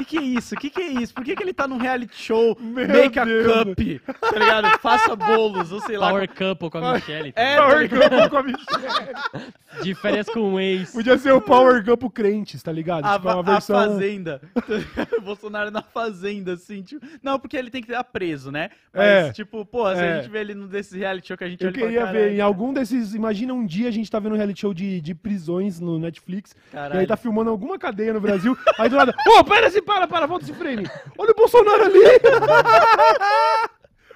O que, que é isso? O que, que é isso? Por que, que ele tá num reality show? Meu Make a Deus. cup, tá ligado? Faça bolos, ou sei lá. Power Couple com a Michelle. tá É, ligado? Power Campo com a Michelle. De férias com o ex. Podia ser o Power Campo Crentes, tá ligado? A, Tipo, é uma va- a versão... fazenda. Bolsonaro na fazenda, assim, tipo. Não, porque ele tem que estar preso, né? Mas, É. tipo, pô, se É. a gente vê ele num desses reality show que a gente Eu e queria ver "Caralho, em algum desses. Imagina um dia a gente tá vendo um reality show de, de prisões no Netflix. E Caralho. aí tá filmando alguma cadeia no Brasil. aí do nada. Ô, pera assim, para, para, volta esse frame. Olha o Bolsonaro ali.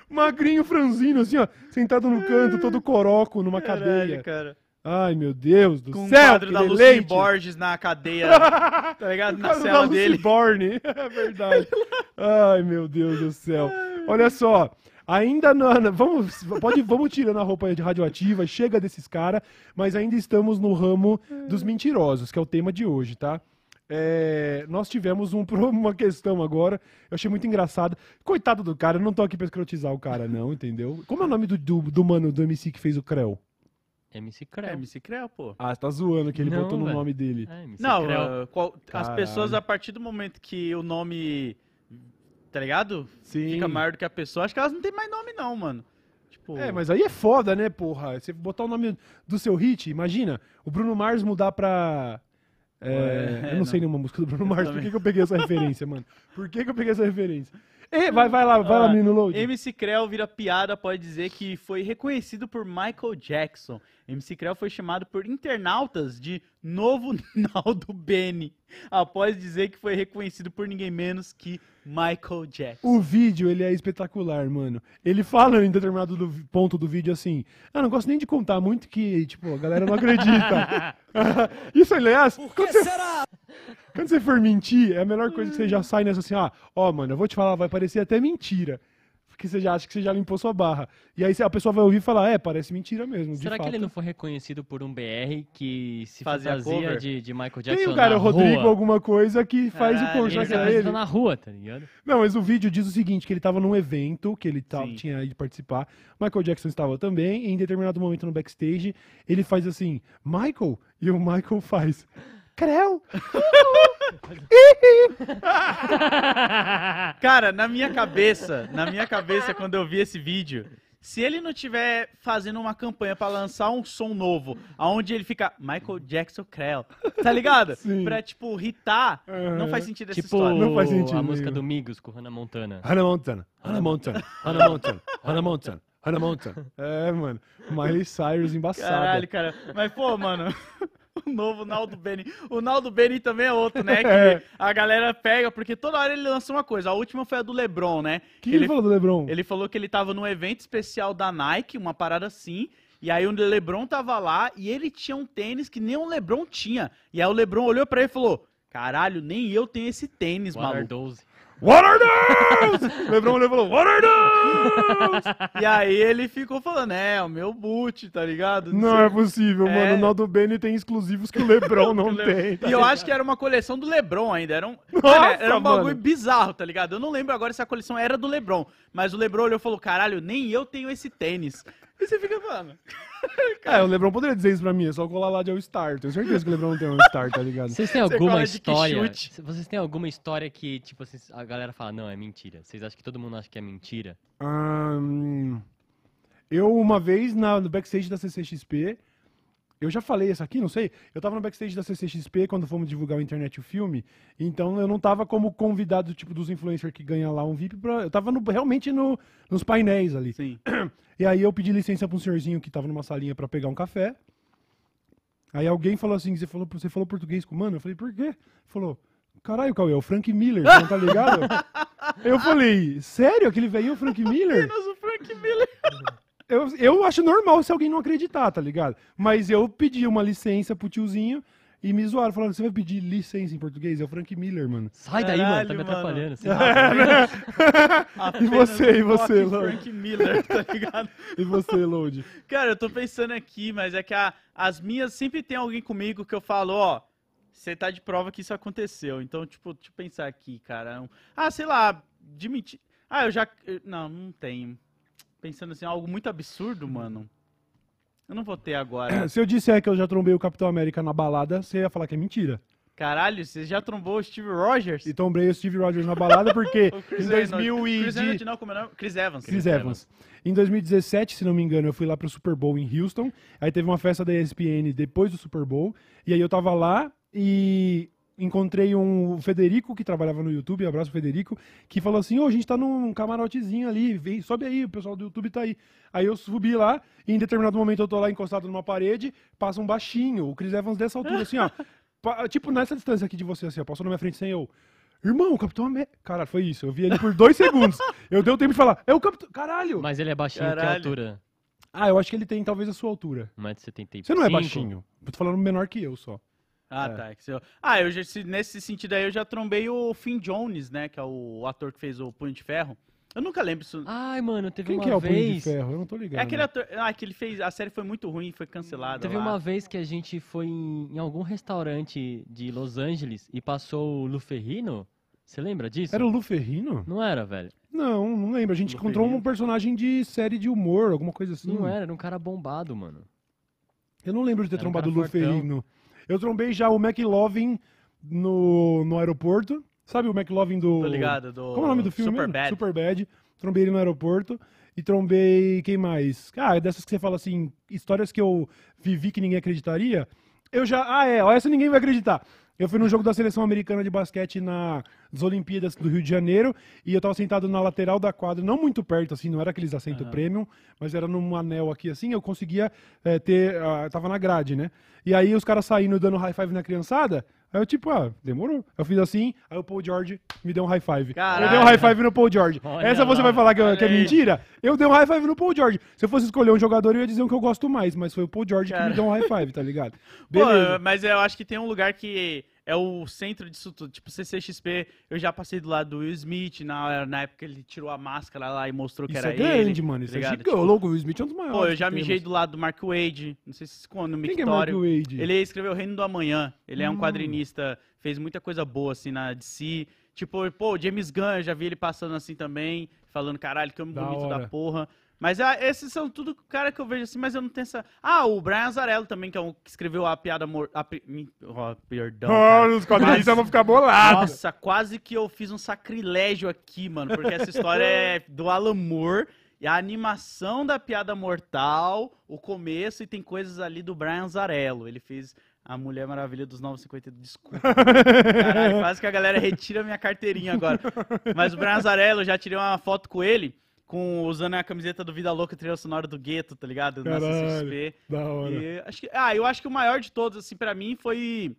Magrinho franzino, assim, ó. Sentado no canto, todo coroco, numa Caralho, cadeia. cara. Ai, meu Deus do Com o céu. quadro da leite. Borges na cadeia, tá ligado? Na Quadro da cela Lucy dele. Borne. É verdade. Ai, meu Deus do céu. Olha só. Ainda não, não- vamos, pode, vamos tirando a roupa de radioativa, chega desses caras, mas ainda estamos no ramo dos mentirosos, que é o tema de hoje, tá? É, nós tivemos um, uma questão agora, eu achei muito engraçado. Coitado do cara, eu não tô aqui pra escrotizar o cara, não, entendeu? Como é o nome do, do, do mano do MC que fez o Creu? MC É, Creu. MC Creu, pô. Ah, você tá zoando que ele Não, botou no velho. nome dele. É, MC Não, Creu. ah, qual- as pessoas, a partir do momento que o nome, tá ligado? Sim. Fica maior do que a pessoa, acho que elas não têm mais nome, não, mano. Tipo, É, mas aí é foda, né, porra? Você botar o nome do seu hit, imagina, o Bruno Mars mudar pra. É, Ué, eu não, não. sei nenhuma música do Bruno Mars. Por que, que eu peguei essa referência, mano? Por que, que eu peguei essa referência? Ei, vai, vai lá, vai lá, Ah, menino Load. MC Creu vira piada pode dizer que foi reconhecido por Michael Jackson. MC Creu foi chamado por internautas de Novo Naldo Bene, após dizer que foi reconhecido por ninguém menos que Michael Jackson. O vídeo, ele é espetacular, mano. Ele fala em determinado do- ponto do vídeo assim: Ah, não gosto nem de contar muito que, tipo, a galera não acredita. Isso, aliás, quando você, quando você for mentir, é a melhor coisa que você já sai nessa assim: Ah, ó, mano, eu vou te falar, vai parecer até mentira. Porque você já acha que você já limpou sua barra. E aí a pessoa vai ouvir e falar: É, parece mentira mesmo. de Será que fato. ele não foi reconhecido por um BR que se Fazia é fantasia de, de Michael Jackson Tem o cara na Rodrigo rua? alguma coisa que faz Caralho, o cover. Ele que ele? na rua, tá ligado? Não, mas o vídeo diz o seguinte, que ele tava num evento, que ele tava, Sim. tinha ido participar. Michael Jackson estava também, e em determinado momento no backstage, ele faz assim, Michael? E o Michael faz, Creu! Cara, na minha cabeça, na minha cabeça, quando eu vi esse vídeo, se ele não tiver fazendo uma campanha pra lançar um som novo, aonde ele fica Michael Jackson Creu, tá ligado? Sim. Pra, tipo, hitar, Aham. não faz sentido essa tipo história. Não faz sentido a música do Migos com Hannah Montana. Hannah Montana, Hannah Montana, Hannah Montana, Hannah Montana, Hannah Montana. É, mano. Miley Cyrus embaçada. Caralho, cara. Mas, pô, mano. O novo Naldo Beni. O Naldo Beni também é outro, né? Que É. a galera pega, porque toda hora ele lança uma coisa. A última foi a do LeBron, né? O que ele, falou do LeBron? Ele falou que ele tava num evento especial da Nike, uma parada assim. E aí o LeBron tava lá e ele tinha um tênis que nem o LeBron tinha. E aí o LeBron olhou pra ele e falou: Caralho, nem eu tenho esse tênis, Water maluco. 12. What are those? LeBron olhou e falou, What are those? E aí ele ficou falando: É, o meu boot, tá ligado? Não sei é possível, É. mano. O Naldo Beni tem exclusivos que o LeBron não tem. tá E eu ligado? acho que era uma coleção do LeBron ainda. Era um, Nossa, era um bagulho mano. bizarro, tá ligado? Eu não lembro agora se a coleção era do LeBron. Mas o LeBron olhou e falou: Caralho, nem eu tenho esse tênis. E você fica falando. É, o LeBron poderia dizer isso pra mim, é só colar lá de All-Star. Tenho certeza que o LeBron não tem All-Star, tá ligado? Vocês têm Você alguma de história? Vocês têm alguma história que, tipo, vocês- a galera fala, não, é mentira. Vocês acham que todo mundo acha que é mentira? Ahn, eu, uma vez, na, no backstage da CCXP, eu já falei isso aqui, não sei. Eu tava no backstage da CCXP quando fomos divulgar o internet o filme, então eu não tava como convidado, tipo, dos influencers que ganha lá um VIP pra... Eu tava no- realmente no- nos painéis ali. Sim. E aí eu pedi licença pra um senhorzinho que tava numa salinha pra pegar um café. Aí alguém falou assim, você falou, você falou português com o mano? Eu falei, por quê? Falou, caralho, Cauê, é o Frank Miller, você não tá ligado? eu falei, sério? Aquele velhinho é o Frank Miller? Menos o Frank Miller. Eu, eu acho normal se alguém não acreditar, tá ligado? Mas eu pedi uma licença pro tiozinho e me zoaram. Falaram, você vai pedir licença em português? É o Frank Miller, mano. Sai daí, mano, tá Caralho, me mano. atrapalhando. Você- E você, e você, Lô? Frank Miller, tá ligado? E você, Load? Cara, eu tô pensando aqui, mas é que a- as minhas sempre tem alguém comigo que eu falo, ó, você tá de prova que isso aconteceu. Então, tipo, deixa eu pensar aqui, cara. Ah, sei lá, de mentir. Ah, eu já. Não, não tenho. Pensando assim, algo muito absurdo, mano. Eu não vou ter agora. Se eu disser que eu já trombei o Capitão América na balada, você ia falar que é mentira. Caralho, você já trombou o Steve Rogers? E trombei o Steve Rogers na balada porque em Chris Evans. 2000 e... Chris Evans, não, como é o nome? Chris Evans. Chris Evans. Em 2017, se não me engano, eu fui lá pro Super Bowl em Houston. Aí teve uma festa da ESPN depois do Super Bowl. E aí eu tava lá e encontrei um Federico que trabalhava no YouTube, abraço Federico, que falou assim: "Ô, a gente tá num camarotezinho ali, vem, sobe aí, o pessoal do YouTube tá aí". Aí eu subi lá e em determinado momento eu tô lá encostado numa parede, passa um baixinho, o Chris Evans dessa altura assim, ó. Pa- tipo nessa distância aqui de você assim, ó, passou na minha frente sem eu. Irmão, o Capitão América. Cara, foi isso. Eu vi ele por dois segundos. Eu dei o tempo de falar, é o Capitão. Caralho! Mas ele é baixinho, que Caralho. altura? Ah, eu acho que ele tem talvez a sua altura. 1,75m. Você não é baixinho. Eu tô falando menor que eu só. Ah, É. tá. é você- Ah, eu já, se- nesse sentido aí eu já trombei o Finn Jones, né? Que é o ator que fez o Punho de Ferro. Eu nunca lembro isso. Ai, mano, teve Quem uma que é o Punho de vez... Ferro? Eu não tô ligado. É aquele ator. Ah, que ele fez. A série foi muito ruim, foi cancelada. Teve lá. uma vez que a gente foi em, em algum restaurante de Los Angeles e passou o Luferrino. Você lembra disso? Era o Lu Ferrino? Não era, velho. Não, não lembro. A gente Lu encontrou um personagem de série de humor, alguma coisa assim. Não era, era um cara bombado, mano. Eu não lembro de ter Era um trombado o cara Lu fortão. Eu trombei já o McLovin no, no aeroporto. Sabe o McLovin do. Tô ligado, do. Como é o nome do filme? Super? Bad. Superbad. Trombei ele no aeroporto. E trombei quem mais? Ah, dessas que você fala assim, histórias que eu vivi que ninguém acreditaria. Eu já. Ah, é, ó, essa ninguém vai acreditar. Eu fui no jogo da seleção americana de basquete na, nas Olimpíadas do Rio de Janeiro e eu tava sentado na lateral da quadra, não muito perto, assim, não era aqueles assentos premium, mas era num anel aqui assim, eu conseguia eh, ter. ah, tava na grade, né? E aí os caras saindo dando high five na criançada, aí eu tipo, ah, demorou. Eu fiz assim, aí o Paul George me deu um high five. Caralho. Eu dei um high five no Paul George. Olha Essa você lá. vai falar que, que é Olha aí. mentira? Eu dei um high five no Paul George. Se eu fosse escolher um jogador, eu ia dizer o que eu gosto mais, mas foi o Paul George que me deu um high five, tá ligado? Pô, Beleza. mas eu acho que tem um lugar que é o centro disso tudo. Tipo, CCXP, eu já passei do lado do Will Smith, na, na época que ele tirou a máscara lá e mostrou que Isso era é grande, ele. mano. Isso tá é gigante. O louco, o Will Smith é um dos maiores. Pô, eu já mijei do lado do Mark Wade, não sei se quando, no Quem que é Mark Mictório. Wade? Ele escreveu Reino do Amanhã. Ele é um Hum. quadrinista, fez muita coisa boa, assim, na DC. Tipo, pô, o James Gunn, eu já vi ele passando assim também, falando, caralho, que homem Da bonito da porra. Mas ah, esses são tudo cara que eu vejo assim, mas eu não tenho essa... Ah, o Brian Azarello também, que é um que escreveu a piada... Mor... A... pi- Ó, perdão, cara. os quadrinistas vão ficar bolados. Nossa, quase que eu fiz um sacrilégio aqui, mano, porque essa história é do Alan Moore, e a animação da Piada Mortal, o começo, e tem coisas ali do Brian Zarello. Ele fez a Mulher Maravilha dos 950, desculpa. Caralho, quase que a galera retira minha carteirinha agora. Mas o Brian Zarello, eu já tirei uma foto com ele, com, usando a camiseta do Vida Louca, trilha sonora do Gueto, tá ligado? Na Caralho. CCXP. Da hora. E acho que, ah, eu acho que o maior de todos, assim, pra mim, foi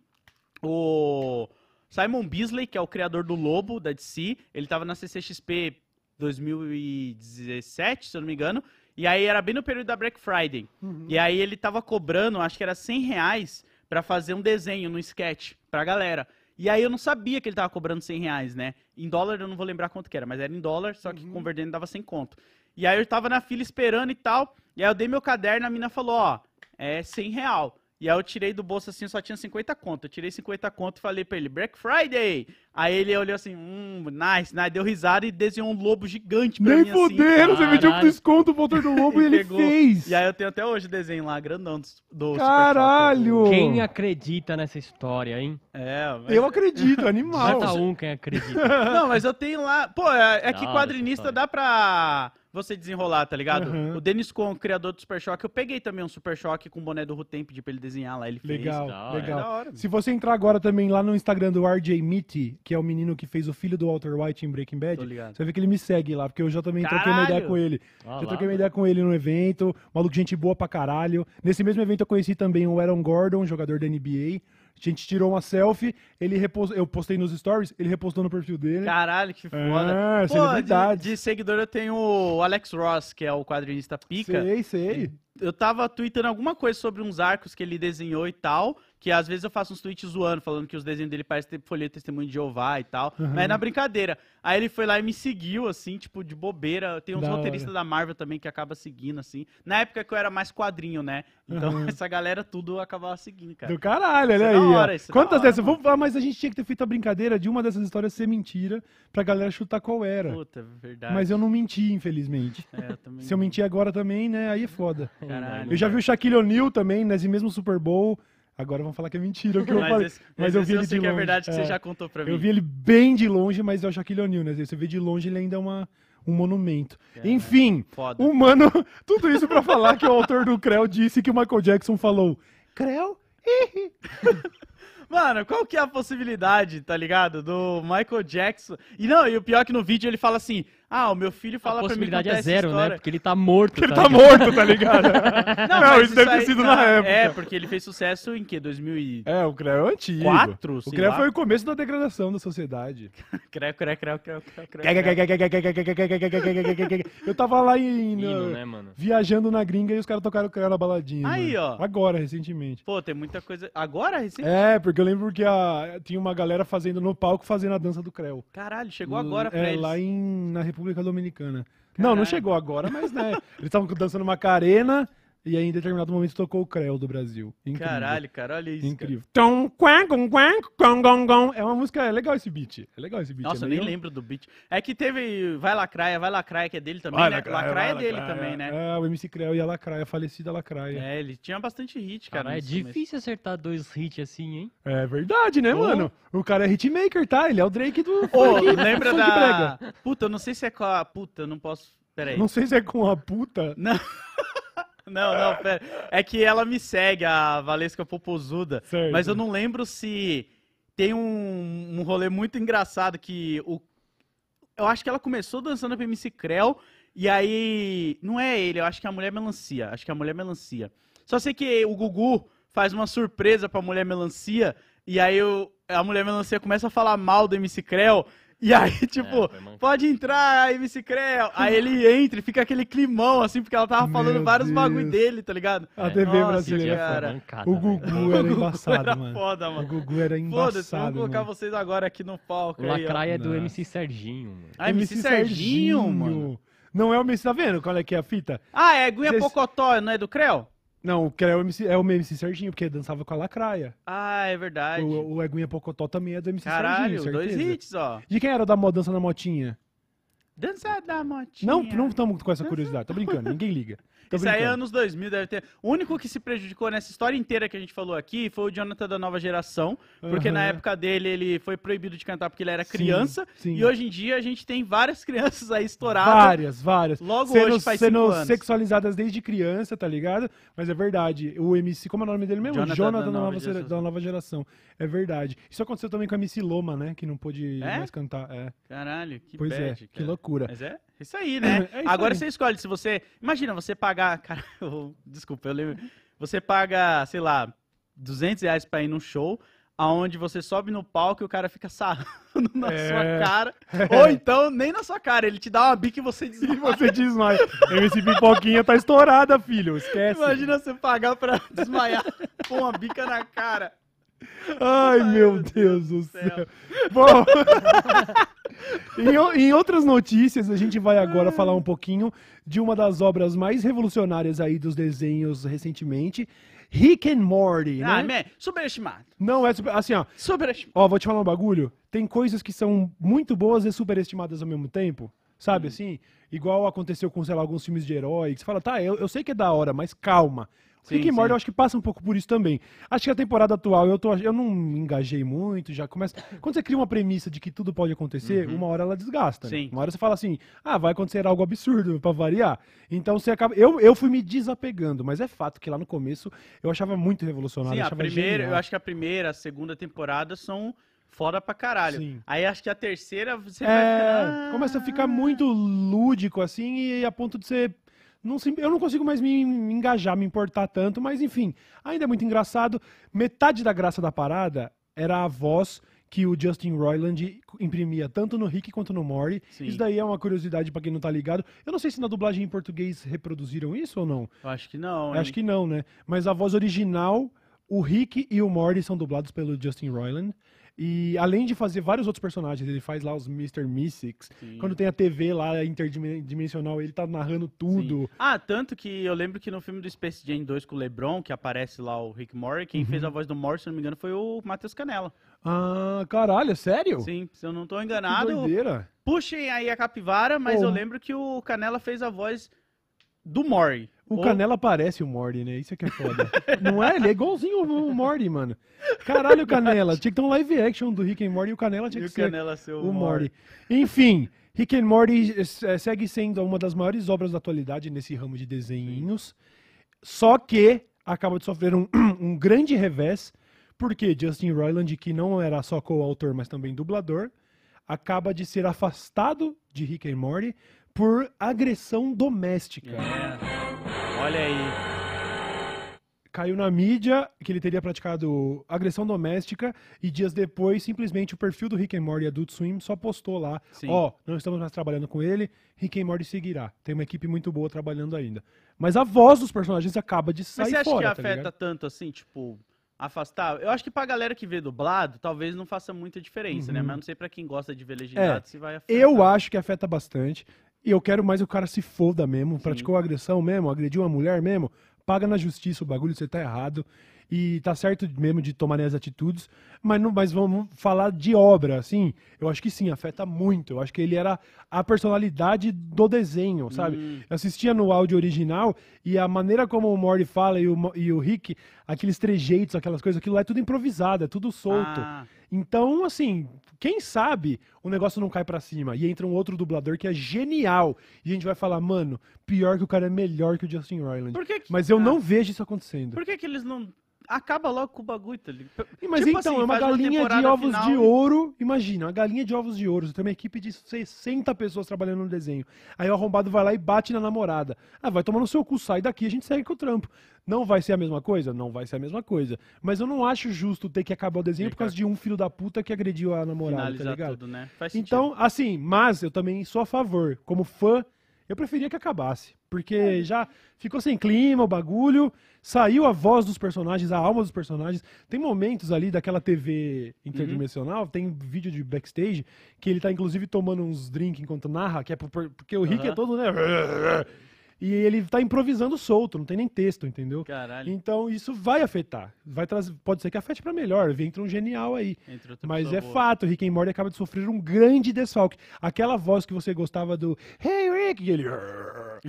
o Simon Beasley, que é o criador do Lobo, da DC. Ele tava na CCXP 2017, se eu não me engano. E aí era bem no período da Black Friday. Uhum. E aí ele tava cobrando, acho que era 100 reais pra fazer um desenho no sketch pra galera. E aí eu não sabia que ele tava cobrando 100 reais, né? Em dólar eu não vou lembrar quanto que era, mas era em dólar, só que convertendo dava 100 conto. E aí eu tava na fila esperando e tal, e aí eu dei meu caderno, a mina falou, ó, é 100 real. E aí eu tirei do bolso assim, só tinha 50 conto. Eu tirei 50 conto e falei pra ele, Black Friday! Aí ele olhou assim, hum, nice, nice, deu risada e desenhou um lobo gigante pra Nem mim assim. fudendo, você pediu Caralho. desconto pro motor do lobo e ele Pegou. fez. E aí eu tenho até hoje o desenho lá, grandão do, do Super Caralho! Quem acredita nessa história, hein? É, mas... Eu acredito, animal. Nota um quem acredita. Não, mas eu tenho lá. Pô, é, é que quadrinista dá pra você desenrolar, tá ligado? Aham. O Denis Con, criador do Super Choque, eu peguei também um Super Choque com o boné do Rutem, pedi pra ele desenhar lá, ele fez. Legal, hora. legal. É hora. Se você entrar agora também lá no Instagram do RJ Mitty, que é o menino que fez o filho do Walter White em Breaking Bad, você ver que ele me segue lá, porque eu já também troquei uma Caralho! ideia com ele. Ó já troquei uma ideia com ele no evento, maluco, gente boa pra caralho. Nesse mesmo evento eu conheci também o Aaron Gordon, jogador da NBA. A gente tirou uma selfie, ele repos... eu postei nos stories, ele repostou no perfil dele. Caralho, que foda. Ah, Pô, de, de seguidor eu tenho o Alex Ross, que é o quadrinista pica. Sei, sei. Eu tava tweetando alguma coisa sobre uns arcos que ele desenhou e tal, que às vezes eu faço uns tweets zoando, falando que os desenhos dele parecem ter folheto testemunho de Jeová e tal, Uhum. mas é na brincadeira. Aí ele foi lá e me seguiu, assim, tipo, de bobeira. Tem uns Da roteiristas hora. da Marvel também que acaba seguindo, assim. Na época que eu era mais quadrinho, né? Então Uhum. essa galera tudo acabava seguindo, cara. Do caralho, olha é aí. hora, é Quantas hora, dessas? mano. Vamos, ah, mas a gente tinha que ter feito a brincadeira de uma dessas histórias ser mentira pra galera chutar qual era. Puta, verdade. Mas eu não menti, infelizmente. É, eu também Se eu mentir agora também, né? Aí é foda. Caralho. Eu já vi o Shaquille O'Neal também, nesse mesmo Super Bowl. Agora vão falar que é mentira o que eu Mas falei. esse- mas eu vi ele de que é longe. verdade que É. você já contou pra mim. Eu vi ele bem de longe, mas é o Shaquille O'Neal, né? Você vê de longe, ele ainda é uma, um monumento. Caralho. Enfim, Foda. o mano, tudo isso pra falar que o autor do Creu disse que o Michael Jackson falou: Creu? Mano, qual que é a possibilidade, tá ligado? Do Michael Jackson. E não, e o pior é que no vídeo ele fala assim: Ah, o meu filho fala A pra mim possibilidade contar é zero, né? Porque ele tá morto. Ele tá tá ligado? morto, tá ligado? Não, mas isso deve ter sido na não, época. É, porque ele fez sucesso em que? 2004? É, o Creu é antigo. O sei Creu foi o começo da degradação da sociedade. Creu, creu, creu, creu, creu, creu. Eu tava lá em. Hino, no- né, mano? Viajando na gringa e os caras tocaram o Creu na baladinha. Aí, mano. ó. Agora, recentemente. Pô, tem muita coisa. Agora, recente? É, porque eu lembro que a, tinha uma galera fazendo no palco fazendo a dança do Creu. Caralho, chegou agora pra é, eles. lá em, na República Dominicana. Não, não Caralho. chegou agora, mas né. eles estavam dançando Macarena e aí em determinado momento tocou o Creu do Brasil. Incrível. Caralho, cara, olha isso. Incrível. Tom. É uma música, é legal esse beat. É legal esse beat. Nossa, é eu nem meio- lembro do beat. É que teve Vai Lacraia, Vai Lacraia, que é dele também, Vai, né? Lacraia, Lacraia, é dele Lacraia. também, né? É, o MC Creu e a Lacraia, a falecida Lacraia. É, ele tinha bastante hit, cara. Cara, é nesse começo. difícil acertar dois hits assim, hein? É, verdade, né, Ô. mano? O cara é hitmaker, tá? Ele é o Drake do Ô, funk, lembra funk da. brega. Puta, eu não sei se é com a. Puta, eu não posso. Pera aí. Não sei se é com a puta. Não, não, pera. É que ela me segue, a Valesca Popozuda. Certo. Mas eu não lembro se tem um, um rolê muito engraçado que o. Eu acho que ela começou dançando pro MC Creu. E aí. Não é ele, eu acho que é a mulher melancia. Acho que é a mulher melancia. Só sei que o Gugu faz uma surpresa pra mulher melancia. E aí o- a mulher melancia começa a falar mal do MC Creu. E aí, tipo, É, foi mancado. pode entrar, MC Creu. Aí ele entra e fica aquele climão, assim, porque ela tava falando Meu vários bagulho Deus. dele, tá ligado? A É. TV Nossa, brasileira. cara. Foi mancada, O velho. Gugu era embaçado, Era mano. foda, O mano. Gugu era Foda-se, embaçado, vamos colocar mano. vocês agora aqui no palco. O aí. Lacraia é do. MC Serginho, mano. Ah, MC Serginho, mano. Não é o MC, tá vendo qual é que é a fita? Ah, é Guinha Vocês- Pocotó, não é do Creu? Não, que é o MC, é o MC Serginho, porque dançava com a Lacraia. Ah, é verdade. O, o Eguinha Pocotó também é do MC Caralho, Serginho, dois certeza. hits, ó. De quem era da dança na motinha? Dança da motinha. Não, não estamos com essa curiosidade. Tô brincando, ninguém liga. Tô Isso aí é brincando. anos 2000, deve ter. O único que se prejudicou nessa história inteira que a gente falou aqui foi o Jonathan da nova geração, porque na época dele ele foi proibido de cantar porque ele era Sim, criança, sim. e hoje em dia a gente tem várias crianças aí estouradas. Várias, várias. Logo sendo, hoje faz sendo cinco anos. sexualizadas desde criança, tá ligado? Mas é verdade. O MC, como é o nome dele mesmo? Jonathan Jonathan, da nova nova gera- geração. da nova geração. É verdade. Isso aconteceu também com a MC Loma, né? Que não pôde É? mais cantar. É. Caralho, que Pois bad, é, que loucura. loucura. Mas é isso aí, né? É isso Agora aí. você escolhe se você. Imagina você pagar. Cara, eu- desculpa, eu lembro. Você paga, sei lá, 200 reais pra ir num show, aonde você sobe no palco e o cara fica sarrando na É. sua cara. Ou então, nem na sua cara, ele te dá uma bica e você E desmaia. você desmaia. MC Pipoquinha tá estourada, filho. Esquece. Imagina você pagar pra desmaiar com uma bica na cara. Ai, Ai, meu Deus do do céu. céu. Bom, em, em outras notícias, a gente vai agora falar um pouquinho de uma das obras mais revolucionárias aí dos desenhos recentemente, Rick and Morty, Ah, né? man, superestimado. Não é super, assim, ó, Superestimado. ó, vou te falar um bagulho, tem coisas que são muito boas e superestimadas ao mesmo tempo, sabe assim? Igual aconteceu com, sei lá, alguns filmes de herói, que você fala, tá, eu, eu sei que é da hora, mas calma. Sim, Rick and Morty eu acho que passa um pouco por isso também. Acho que a temporada atual eu, tô, eu não me engajei muito, já começa... Quando você cria uma premissa de que tudo pode acontecer, uma hora ela desgasta. né? Uhum. Uma hora você fala assim, ah, vai acontecer algo absurdo pra variar. Então você acaba... Eu, eu fui me desapegando, mas é fato que lá no começo eu achava muito revolucionário. Sim, eu a primeira, genial. eu acho que a primeira, a segunda temporada são foda pra caralho. Sim. Aí acho que a terceira você vai É, ficar- começa a ficar muito lúdico, assim, e a ponto de ser. Não, se- eu não consigo mais me, me engajar, me importar tanto, mas enfim, ainda é muito engraçado. Metade da graça da parada era a voz que o Justin Roiland imprimia tanto no Rick quanto no Morty. Sim. Isso daí é uma curiosidade pra quem não tá ligado. Eu não sei se na dublagem em português reproduziram isso ou não. Eu acho que não. Acho que não, né? Mas a voz original, o Rick e o Morty são dublados pelo Justin Roiland. E além de fazer vários outros personagens, ele faz lá os Mr. Mystics. Sim. Quando tem a TV lá interdimensional, ele tá narrando tudo. Sim. Ah, tanto que eu lembro que no filme do Space Jam 2 com o LeBron, que aparece lá o Rick Mori, quem Uhum. fez a voz do Morty, se não me engano, foi o Matheus Canella. Ah, caralho, sério? Sim, se eu não tô Que enganado, doideira. puxem aí a capivara, mas Oh. eu lembro que o Canella fez a voz do Mori. O Ou- Canela parece o Morty, né? Isso é que é foda. não é? Ele é igualzinho o Morty, mano. Caralho, Canela. Tinha que ter um live action do Rick and Morty e o Canela tinha E que o ser Canella ser o, o Morty. Enfim, Rick and Morty eh, segue sendo uma das maiores obras da atualidade nesse ramo de desenhinhos. Só que acaba de sofrer um, um grande revés, porque Justin Roiland, que não era só coautor, mas também dublador, acaba de ser afastado de Rick and Morty por agressão doméstica. É. Olha aí. Caiu na mídia que ele teria praticado agressão doméstica e dias depois, simplesmente o perfil do Rick and Morty Adult Swim só postou lá, ó, não estamos mais trabalhando com ele, Rick and Morty seguirá. Tem uma equipe muito boa trabalhando ainda. Mas a voz dos personagens acaba de Mas sair você acha fora, que tá afeta ligado? tanto assim, tipo, afastar? Eu acho que pra galera que vê dublado, talvez não faça muita diferença, né? Uhum. Mas não sei pra quem gosta de ver legendado se vai afetar. Eu acho que afeta bastante. E eu quero mais que o cara se foda mesmo, praticou agressão mesmo, agrediu uma mulher mesmo, paga na justiça o bagulho, você tá errado. E tá certo mesmo de tomarem as atitudes, mas, não, mas vamos falar de obra, assim, eu acho que sim, afeta muito. Eu acho que ele era a personalidade do desenho, sabe? Hum. Eu assistia no áudio original e a maneira como o Morty fala e o, e o Rick, aqueles trejeitos, aquelas coisas, aquilo lá é tudo improvisado, é tudo solto. Ah, Então, assim, quem sabe o negócio não cai pra cima e entra um outro dublador que é genial e a gente vai falar, mano, pior que o cara é melhor que o Justin Roiland. por que que... Mas eu ah, não vejo isso acontecendo. Por que que eles não... Acaba logo com o bagulho, tá ligado? Mas Tipo então, assim, é uma faz uma galinha de ovos final de ouro. Imagina, uma galinha de ovos de ouro. Você tem uma equipe de 60 pessoas trabalhando no desenho. Aí o arrombado vai lá e bate na namorada. Ah, vai tomar no seu cu, sai daqui, a gente segue com o trampo. Não vai ser a mesma coisa? Não vai ser a mesma coisa. Mas eu não acho justo ter que acabar o desenho por causa de um filho da puta que agrediu a namorada, tá Finalizar ligado? tudo, né? Então, assim, mas eu também sou a favor. Como fã, eu preferia que acabasse. Porque já ficou sem clima o bagulho, saiu a voz dos personagens, a alma dos personagens. Tem momentos ali daquela TV interdimensional, tem vídeo de backstage, que ele tá inclusive tomando uns drinks enquanto narra, que é por- por- porque o Rick é Aham. todo, né? E ele tá improvisando solto, não tem nem texto, entendeu? Caralho. Então isso vai afetar. Vai trazer, pode ser que afete pra melhor, entra um genial aí. Mas é boa. fato, Rick and Morty acaba de sofrer um grande desfalque. Aquela voz que você gostava do Hey Rick, e ele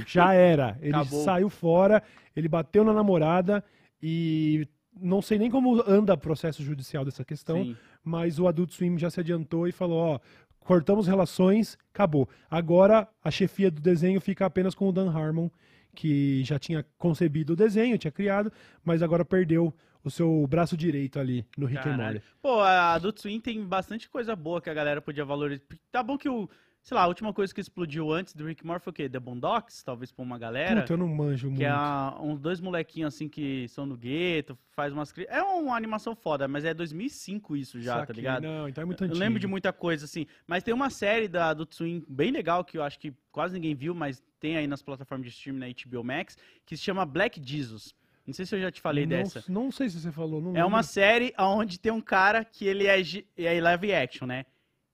já era. Ele Acabou. saiu fora, ele bateu na namorada e não sei nem como anda o processo judicial dessa questão, Sim. mas o Adult Swim já se adiantou e falou, ó, cortamos relações, acabou. Agora a chefia do desenho fica apenas com o Dan Harmon, que já tinha concebido o desenho, tinha criado, mas agora perdeu o seu braço direito ali no Rick and. Morty. Pô, a Adult Swim tem bastante coisa boa que a galera podia valorizar. Tá bom que o. Sei lá, a última coisa que explodiu antes do Rick Morty foi o quê? The Boondocks? Talvez pra uma galera. Puta, eu não manjo muito. Que é uns dois molequinhos assim que são do gueto, faz umas. É uma animação foda, mas é 2005 isso já, tá ligado? Não, então é muito Eu antigo. lembro de muita coisa assim, mas tem uma série da do Twin bem legal que eu acho que quase ninguém viu, mas tem aí nas plataformas de streaming na HBO Max, que se chama Black Jesus. Não sei se eu já te falei não, dessa. Não sei se você falou. Não É uma lembro. série onde tem um cara que ele é, é live action, né?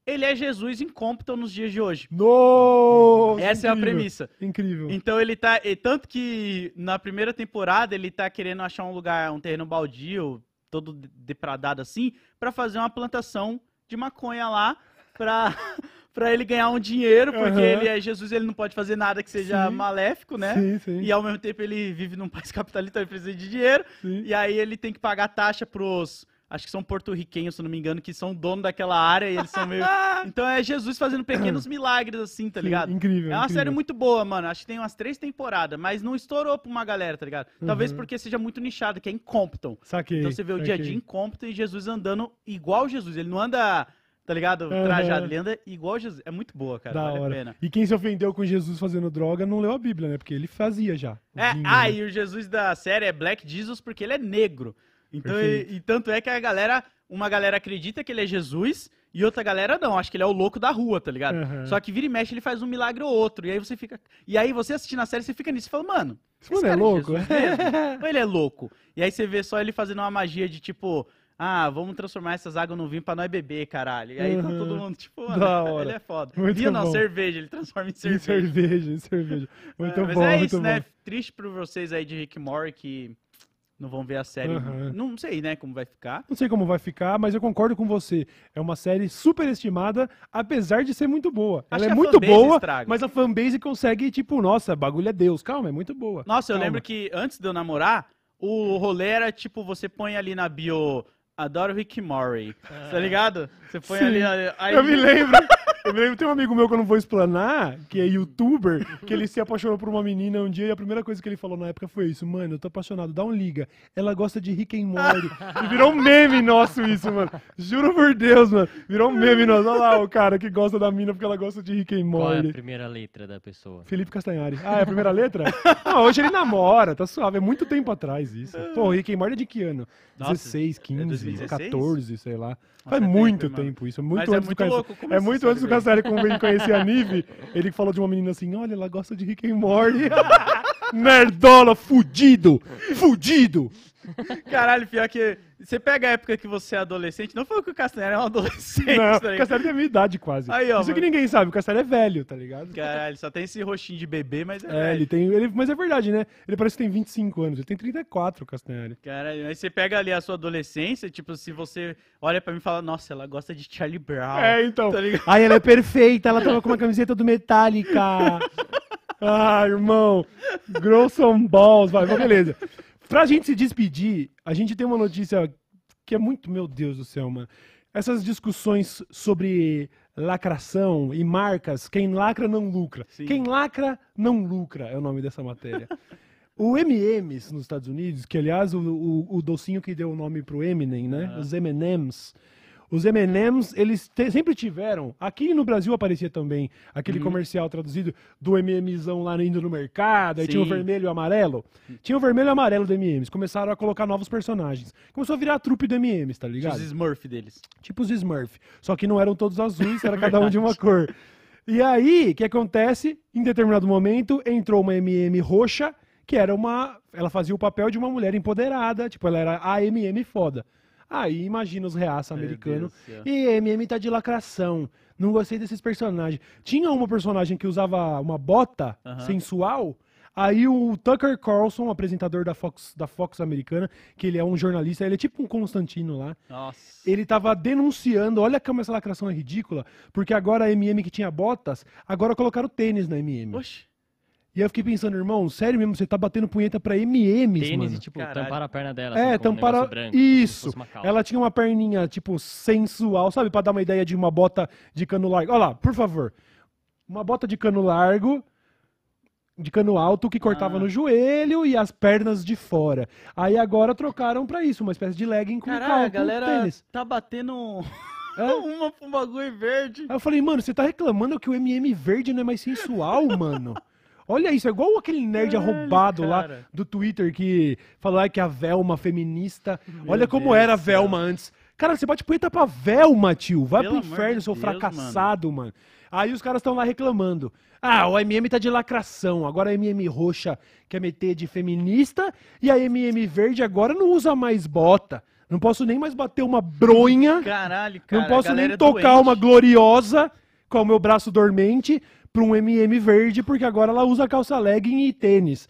Ele é Jesus em Compton nos dias de hoje. Nossa, Essa é a incrível, premissa. Incrível. Então ele tá. e tanto que na primeira temporada ele tá querendo achar um lugar, um terreno baldio, todo de- depradado assim, pra fazer uma plantação de maconha lá pra, pra ele ganhar um dinheiro, porque Aham. ele é Jesus, ele não pode fazer nada que seja Sim. maléfico, né? Sim, sim. E ao mesmo tempo ele vive num país capitalista, ele precisa de dinheiro. sim. E aí ele tem que pagar taxa pros. Acho que são porto-riquenhos, se não me engano, que são dono daquela área e eles são meio. Então é Jesus fazendo pequenos milagres, assim, tá Sim, ligado? Incrível. É uma incrível. série muito boa, mano. Acho que tem umas três temporadas, mas não estourou pra uma galera, tá ligado? Talvez Uhum. porque seja muito nichada, que é em Compton. Saquei. Então você vê o dia a dia em Compton e Jesus andando igual Jesus. Ele não anda, tá ligado? Uhum. Trajado, ele anda igual Jesus. É muito boa, cara. Da vale a hora. pena. E quem se ofendeu com Jesus fazendo droga não leu a Bíblia, né? Porque ele fazia já. É, ah, né? e o Jesus da série é Black Jesus porque ele é negro. Então, e, e tanto é que a galera, uma galera acredita que ele é Jesus e outra galera não, acho que ele é o louco da rua, tá ligado? Aham. Só que vira e mexe ele faz um milagre ou outro, e aí você fica, e aí você assistindo a série você fica nisso, e fala, mano, Esse mano é cara louco, mesmo? Ou ele é louco? E aí você vê só ele fazendo uma magia de tipo, ah, vamos transformar essas águas no vinho pra nós beber, caralho. E aí tá Uhum. todo mundo, tipo, mano, Da hora. ele é foda. Muito Vinho não, cerveja, ele transforma em Em cerveja. cerveja, em cerveja. Muito É, mas bom, é muito isso, bom. né? Triste pra vocês aí de Rick Morty que não vão ver a série. Aham. Não sei, né, como vai ficar. Não sei como vai ficar, mas eu concordo com você. É uma série super estimada, apesar de ser muito boa. Acho Ela é muito boa, estraga. mas a fanbase consegue, tipo, nossa, bagulho é Deus. Calma, é muito boa. Nossa, eu Calma. lembro que antes de eu namorar, o rolê era tipo, você põe ali na bio, adoro Rick and Morty, tá ligado? Você põe Sim. ali, aí... Eu me lembro. Eu lembro, tem um amigo meu que eu não vou explanar, que é youtuber, que ele se apaixonou por uma menina um dia e a primeira coisa que ele falou na época foi isso, mano, eu tô apaixonado, dá um liga. Ela gosta de Rick and Morty. E virou um meme nosso isso, mano. Juro por Deus, mano. Virou um meme nosso. Olha lá o cara que gosta da mina porque ela gosta de Rick and Qual é a Morty. primeira letra da pessoa? Felipe Castanhari. Ah, é a primeira letra? Ah, hoje ele namora, tá suave. É muito tempo atrás isso. Pô, o Rick and Morty é de que ano? Nossa, 16, 15, 2016? 14, sei lá. Nossa, Faz é muito tempo, tempo isso. É muito Mas é antes muito do louco como É muito antes do veio. Castanheira como conhecer a Nive. Ele falou de uma menina assim: olha, ela gosta de Rick and Morty. Nerdola, fudido! Fudido! Caralho, pior que você pega a época que você é adolescente, não foi que o Castanheira é um adolescente, Não, tá o? Castanheira tem a minha idade quase. Aí, ó, Isso que mano. ninguém sabe, o Castanheira é velho, tá ligado? Caralho, só tem esse rostinho de bebê, mas é, É, velho. ele tem. Ele, mas é verdade, né? Ele parece que tem 25 anos. Ele tem 34, o Castanheira. Caralho, aí você pega ali a sua adolescência, tipo, se você olha pra mim e fala, nossa, ela gosta de Charlie Brown. É, então. Tá? Ai, ela é perfeita, ela tava com uma camiseta do Metallica. Ah, irmão. Gross on balls. Vai, mas beleza. Pra gente se despedir, a gente tem uma notícia que é muito, meu Deus do céu, mano. Essas discussões sobre lacração e marcas, quem lacra não lucra. Sim. Quem lacra não lucra é o nome dessa matéria. O M&M's nos Estados Unidos, que aliás o, o, o docinho que deu o nome pro Eminem, né? Os M&M's. Os M&M's, eles te- sempre tiveram, aqui no Brasil aparecia também aquele Uhum. comercial traduzido do M&M'zão lá indo no mercado, aí tinha o Sim. vermelho e o amarelo. Tinha o vermelho e o amarelo do M&M's, começaram a colocar novos personagens. Começou a virar a trupe do M&M's, tá ligado? Os Smurf deles. tipo os Smurf. Só que não eram todos azuis, era cada um de uma cor. E aí, o que acontece? Em determinado momento, entrou uma MM roxa, que era uma. Ela fazia o papel de uma mulher empoderada, tipo, ela era a MM foda. Aí imagina os reaça americanos. E MM tá de lacração. Não gostei desses personagens. Tinha uma personagem que usava uma bota sensual. Aí o Tucker Carlson, apresentador da Fox, da Fox americana, que ele é um jornalista, ele é tipo um Constantino lá Nossa. ele tava denunciando, olha como essa lacração é ridícula, porque agora a MM que tinha botas, agora colocaram tênis na MM. Oxe. E aí eu fiquei pensando, irmão, sério mesmo, você tá batendo punheta pra MMs, Tênis mano? e, tipo, Caralho. tampar a perna dela. é, assim, com um branco, Isso. Ela tinha uma perninha, tipo, sensual, sabe? Pra dar uma ideia de uma bota de cano largo. Olha lá, por favor. Uma bota de cano largo, de cano alto, que cortava Ah. no joelho e as pernas de fora. Aí agora trocaram pra isso, uma espécie de legging com, Caralho, cal- a galera tênis. tá batendo É. Uma um bagulho verde. Aí eu falei, mano, você tá reclamando que o MM verde não é mais sensual, mano? Olha isso, é igual aquele nerd Caralho, arrombado lá do Twitter que falou ah, que a Velma feminista. Meu Olha como Deus era a. Velma antes. Cara, você bate punheta pra Velma, tio. Vai Pelo pro inferno, de seu Deus, fracassado, mano. Aí os caras estão lá reclamando. Ah, o MM tá de lacração. Agora a MM roxa quer meter de feminista e a MM verde agora não usa mais bota. Não posso nem mais bater uma bronha. Caralho, cara. Não posso nem é tocar uma gloriosa com o meu braço dormente pra um MM verde, porque agora ela usa calça legging e tênis.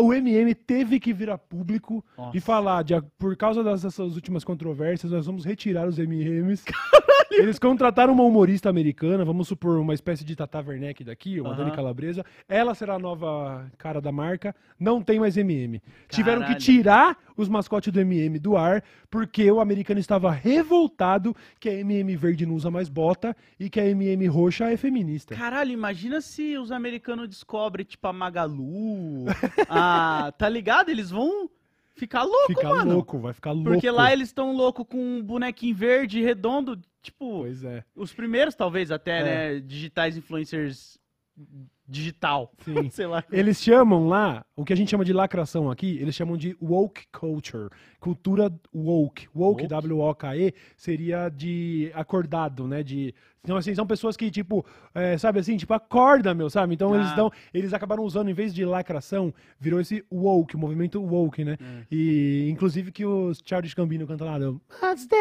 O MM teve que vir a público Nossa. e falar, de, por causa dessas últimas controvérsias, nós vamos retirar os MMs. Eles contrataram uma humorista americana, vamos supor, uma espécie de Tata Werneck daqui, uma. Dani Calabresa. Ela será a nova cara da marca. Não tem mais MM. Tiveram que Caralho. tirar os mascotes do MM do ar, porque o americano estava revoltado que a MM verde não usa mais bota e que a MM roxa é feminista. Caralho, imagina se os americanos descobrem, tipo, a Magalu. a, tá ligado? Eles vão ficar louco, Fica mano. louco, vai ficar louco. Porque lá eles estão louco com um bonequinho verde, redondo. Tipo, Pois é, os primeiros, talvez, até, É. né? Digitais influencers digital. sim. Sei lá. Eles chamam lá, o que a gente chama de lacração aqui, eles chamam de woke culture. Cultura woke. Woke, Woke? Seria de acordado, né? De. Então, assim, são pessoas que, tipo, é, sabe assim, tipo, acorda, meu, sabe? Então eles Ah. dão. Eles acabaram usando, em vez de lacração, virou esse woke, o movimento woke, né? É. E inclusive que o Charles Gambino canta lá, do, "Ah, Stay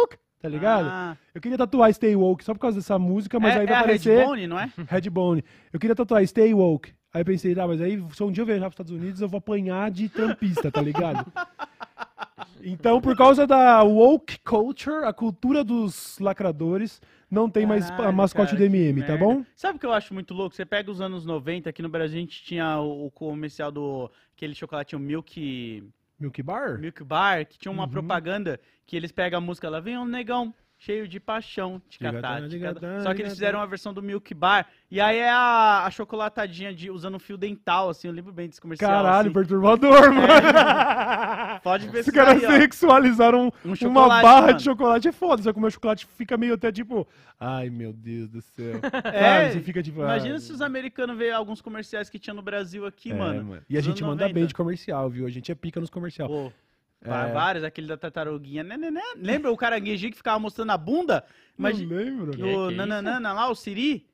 woke, tá ligado? Ah, Eu queria tatuar Stay Woke só por causa dessa música, mas é, aí é vai a aparecer. Redbone, não é? Redbone. Eu queria tatuar Stay Woke. Aí pensei, ah, mas aí se um dia eu viajar para os Estados Unidos, eu vou apanhar de trampista, tá ligado? Então, por causa da woke culture, a cultura dos lacradores, não tem mais a Caralho, mascote cara, do MM, tá bom? Sabe o que eu acho muito louco? Você pega os anos 90, aqui no Brasil a gente tinha o, o comercial do aquele chocolatinho Milk, Milk Bar? Milk Bar, que tinha uma Uhum. propaganda que eles pegam a música lá, vem um negão cheio de paixão, ticatá, ticatá. Só que eles fizeram uma versão do Milk Bar, e aí é a, a chocolatadinha de, usando um fio dental, assim, eu lembro bem desse comercial. Caralho, assim. perturbador, mano. Pode ver Os se caras sexualizaram Um uma barra mano. de chocolate. É foda, só que o meu chocolate fica meio até tipo... Ai, meu Deus do céu. É, Sabe, você fica tipo... Imagina ai, se os americanos veem alguns comerciais que tinha no Brasil aqui, É, mano. E a gente manda 90. bem de comercial, viu? A gente é pica nos comercial. Pô, É. vários, aquele da tartaruguinha. Né, né, né. Lembra o caranguejinho que ficava mostrando a bunda? Não Imagina, lembro. No que Nananana lá, o Siri.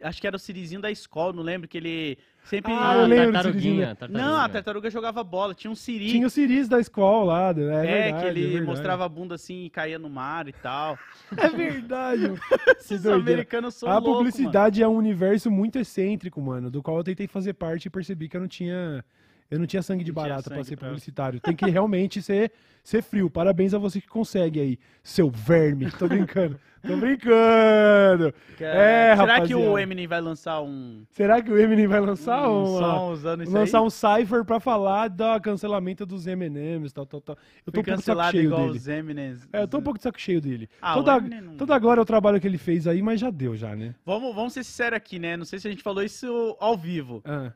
Acho que era o Sirizinho da escola, não lembro, que ele sempre... Ah, eu lembro tartaruguinha, tartaruguinha. Não, a tartaruga jogava bola, tinha um Siri. Tinha o Ciris da escola lá, é, é, verdade, que ele é mostrava a bunda assim e caía no mar e tal. É verdade, mano. Esses americanos são A loucos, mano. publicidade é um universo muito excêntrico, mano, do qual eu tentei fazer parte e percebi que eu não tinha... Eu não tinha sangue de barata pra sangue ser pra- publicitário. Tem que realmente ser, ser frio. Parabéns a você que consegue aí, seu verme. Tô brincando. Tô brincando. É, Será que o rapaziada. Eminem vai lançar um, Será que o Eminem vai lançar um uma- som usando isso lançar aí? um cipher pra falar do cancelamento dos M&M's, tal, tal, tal. Eu tô um pouco de saco cheio igual dele. os Eminems. É, eu tô um pouco de saco cheio dele. Ah, toda, não- toda glória é o trabalho que ele fez aí, mas já deu já, né? Vamos, vamos ser sinceros aqui, né? Não sei se a gente falou isso ao vivo. Ah,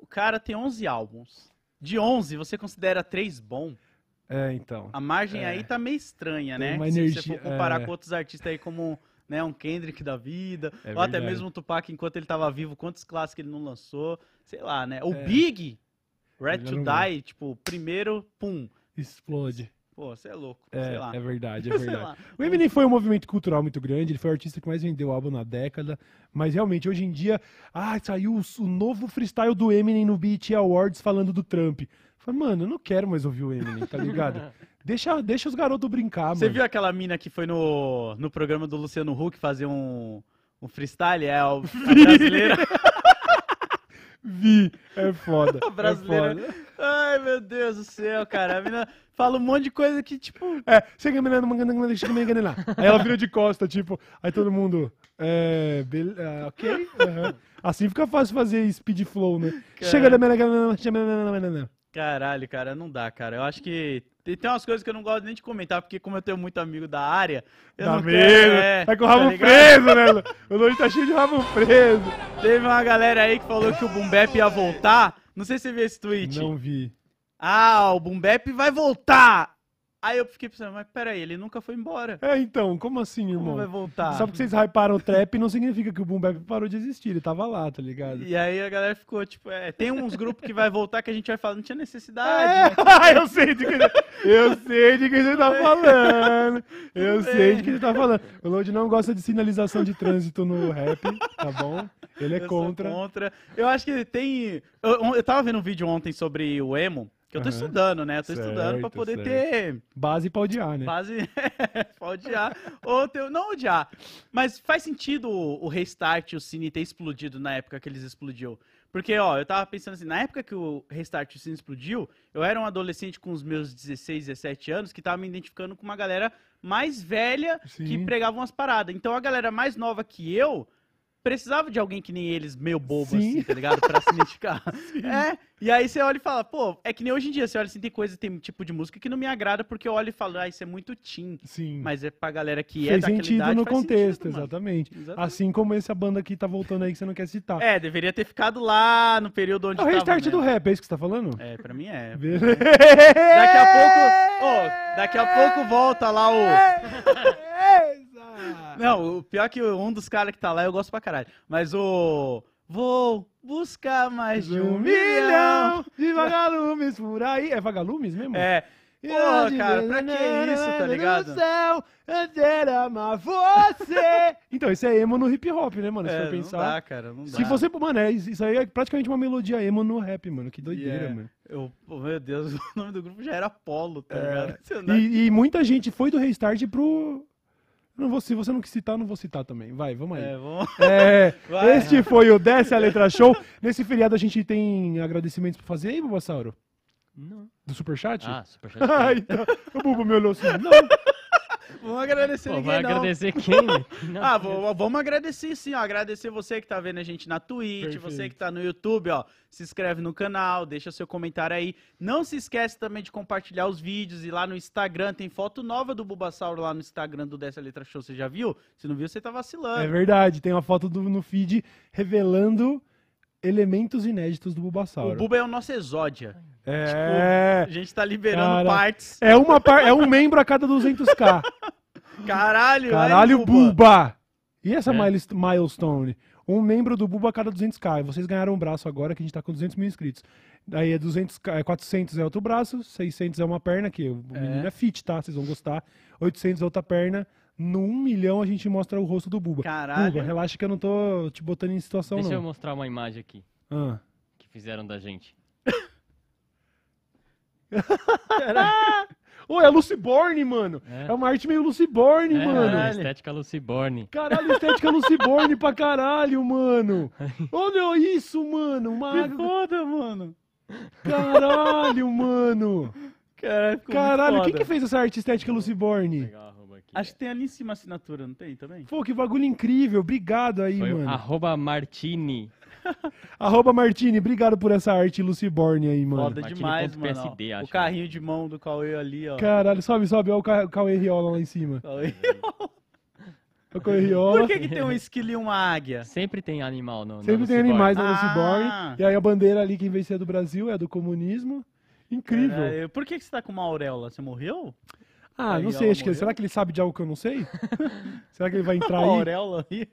O cara tem 11 álbuns. De 11, você considera 3 bom? é, então. A margem É. aí tá meio estranha, Tem né? uma Se você energia- for comparar é. com outros artistas aí como né, um Kendrick da vida, É ou até mesmo o Tupac enquanto ele tava vivo, quantos clássicos ele não lançou, sei lá, né? O É. Big, Red to Die, tipo, primeiro, pum. Explode. Pô, você é louco, sei É, lá. é verdade, é verdade. O Eminem foi um movimento cultural muito grande, ele foi o artista que mais vendeu álbum na década, mas realmente hoje em dia, ah, saiu o, o novo freestyle do Eminem no BET Awards falando do Trump. Falei, mano, eu não quero mais ouvir o Eminem, tá ligado? deixa, deixa os garotos brincar, Você mano. viu aquela mina que foi no, no programa do Luciano Huck fazer um, um freestyle? É a brasileira. Vi, é foda. A brasileira. É, foda. Ai, meu Deus do céu, cara. A mina fala um monte de coisa que, tipo. é chega lá. Aí ela vira de costa, tipo, aí todo mundo, é, bel- ah, ok, aham. Assim fica fácil fazer speed flow, né? Cara. Chega da Caralho, cara, não dá, cara. Eu acho que. Tem, tem umas coisas que eu não gosto nem de comentar, porque como eu tenho muito amigo da área, eu Dá não medo. quero. É, tá com o tá rabo ligado? preso, né? O Luiz tá cheio de rabo preso. Teve uma galera aí que falou que o Boom Bap ia voltar. Não sei se você viu esse tweet. Não vi. Ah, o Boom Bap vai voltar! Aí eu fiquei pensando, mas peraí, ele nunca foi embora. É, então, como assim, Como irmão? vai voltar? Só porque vocês hyparam o trap não significa que o Boom Bap parou de existir, ele tava lá, tá ligado? E aí a galera ficou, tipo, é, tem uns grupos que vai voltar que a gente vai falar, não tinha É, necessidade. né? eu sei de que eu sei de que você tá falando. Eu sei de que você tá falando. O Lodi não gosta de sinalização de trânsito no rap, tá bom? Ele é Eu contra. contra. Eu acho que tem. Eu, eu tava vendo um vídeo ontem sobre o emo, que eu tô Aham. estudando, né? Eu tô estudando pra Certo, poder certo. ter Base pra odiar, né? base. pra odiar. Ou ter. Não odiar. Mas faz sentido o, o restart e o Cine ter explodido na época que eles explodiu. Porque, ó, eu tava pensando assim, na época que o Restart e o Cine explodiu, eu era um adolescente com os meus 16, 17 anos que tava me identificando com uma galera mais velha que Sim. pregava umas paradas. Então a galera mais nova que eu precisava de alguém que nem eles, meio bobo, Sim. assim, tá ligado? Pra se identificar. É, e aí você olha e fala, pô, é que nem hoje em dia, você olha assim, tem coisa, tem tipo de música que não me agrada porque eu olho e falo, ah, isso é muito teen. Sim. Mas é pra galera que é Fez daquela sentido idade, no contexto, sentido, exatamente. Exatamente. Assim como essa banda aqui tá voltando aí que você não quer citar. É, deveria ter ficado lá no período onde É o restart do rap, é isso que você tá falando? É, pra mim é. Daqui a pouco, ó, daqui a pouco volta lá o... Não, o pior é que um dos caras que tá lá eu gosto pra caralho. Mas o... Vou buscar mais de um milhão. de vagalumes por aí. É vagalumes mesmo? É. Porra, cara, pra que isso, tá ligado? Céu, amar você. então, isso é emo no hip hop, né, mano? Se É, for não pensar. dá, cara, não dá. Se você. Mano, é, isso aí é praticamente uma melodia emo no rap, mano. Que doideira, Yeah. mano. Eu, meu Deus, o nome do grupo já era Apolo, tá É. ligado? Não- E, e muita gente foi do restart pro. Não vou, se você não quis citar, eu não vou citar também. Vai, vamos aí. É, vamos... É, Vai. este foi o Desce a Letra Show. Nesse feriado a gente tem agradecimentos pra fazer aí, Bulbasauro? Não. Do Superchat? Ah, superchat. Ah, então, o Bubu me olhou assim. Não, Vamos agradecer Pô, ninguém, vai não. agradecer quem? né? Não, Ah, vou- vamos agradecer sim, ó. Agradecer você que tá vendo a gente na Twitch, Perfeito. você que tá no YouTube, ó. Se inscreve no canal, deixa seu comentário aí. Não se esquece também de compartilhar os vídeos e lá no Instagram tem foto nova do Bulbasauro lá no Instagram do Dessa Letra Show. Você já viu? Se não viu, você tá vacilando. é verdade. Tem uma foto do, no feed revelando elementos inéditos do o Bulbasauro. Buba é o nosso exódia. É. A gente tá liberando Cara, partes. É, uma par... é um membro a cada 200k. Caralho, Caralho, aí, Buba! E essa É. miles- milestone? Um membro do Buba a cada 200k. Vocês ganharam um braço agora que a gente tá com 200 mil inscritos. Daí é 200k, é 400 é outro braço, 600 é uma perna, que o É. menino é fit, tá? Vocês vão gostar. 800 é outra perna. No 1 milhão a gente mostra o rosto do Buba. Caralho. Buba, relaxa que eu não tô te botando em situação, Deixa eu não. mostrar uma imagem aqui Ah. que fizeram da gente. Ô, é Luciborne, mano! É. É uma arte meio Luciborne, É, mano! Caralho. estética Luciborne. Caralho, estética Luciborne pra caralho, mano! Olha isso, mano! Uma Que água- foda, mano. Caralho, mano! Caralho, ficou Caralho, muito quem foda. que fez essa arte estética arroba aqui. Acho que tem ali em cima a assinatura, não tem também? Pô, que bagulho incrível. Obrigado aí, Foi mano. arroba Martini. Arroba Martini, obrigado por essa arte Luciborne aí, mano. Foda Martini demais, mano. PSD, ó. acho, o carrinho de mão do Cauê ali, ó. Caralho, sobe, sobe. Olha o Ca- Cauê Riola lá em cima. Cauê. Olha o Cauê Riola. Por que, que tem um esquilo e uma águia? Sempre tem animal no, no Sempre tem Luciborne. animais na Ah. Luciborne. E aí a bandeira ali, quem vencer é do Brasil, é do comunismo. Incrível. Caralho, Por que, que você tá com uma auréola? Você morreu? Ah, Aí não sei. Acho que, será que ele sabe de algo que eu não sei? será que ele vai entrar Uma aí? auréola ali.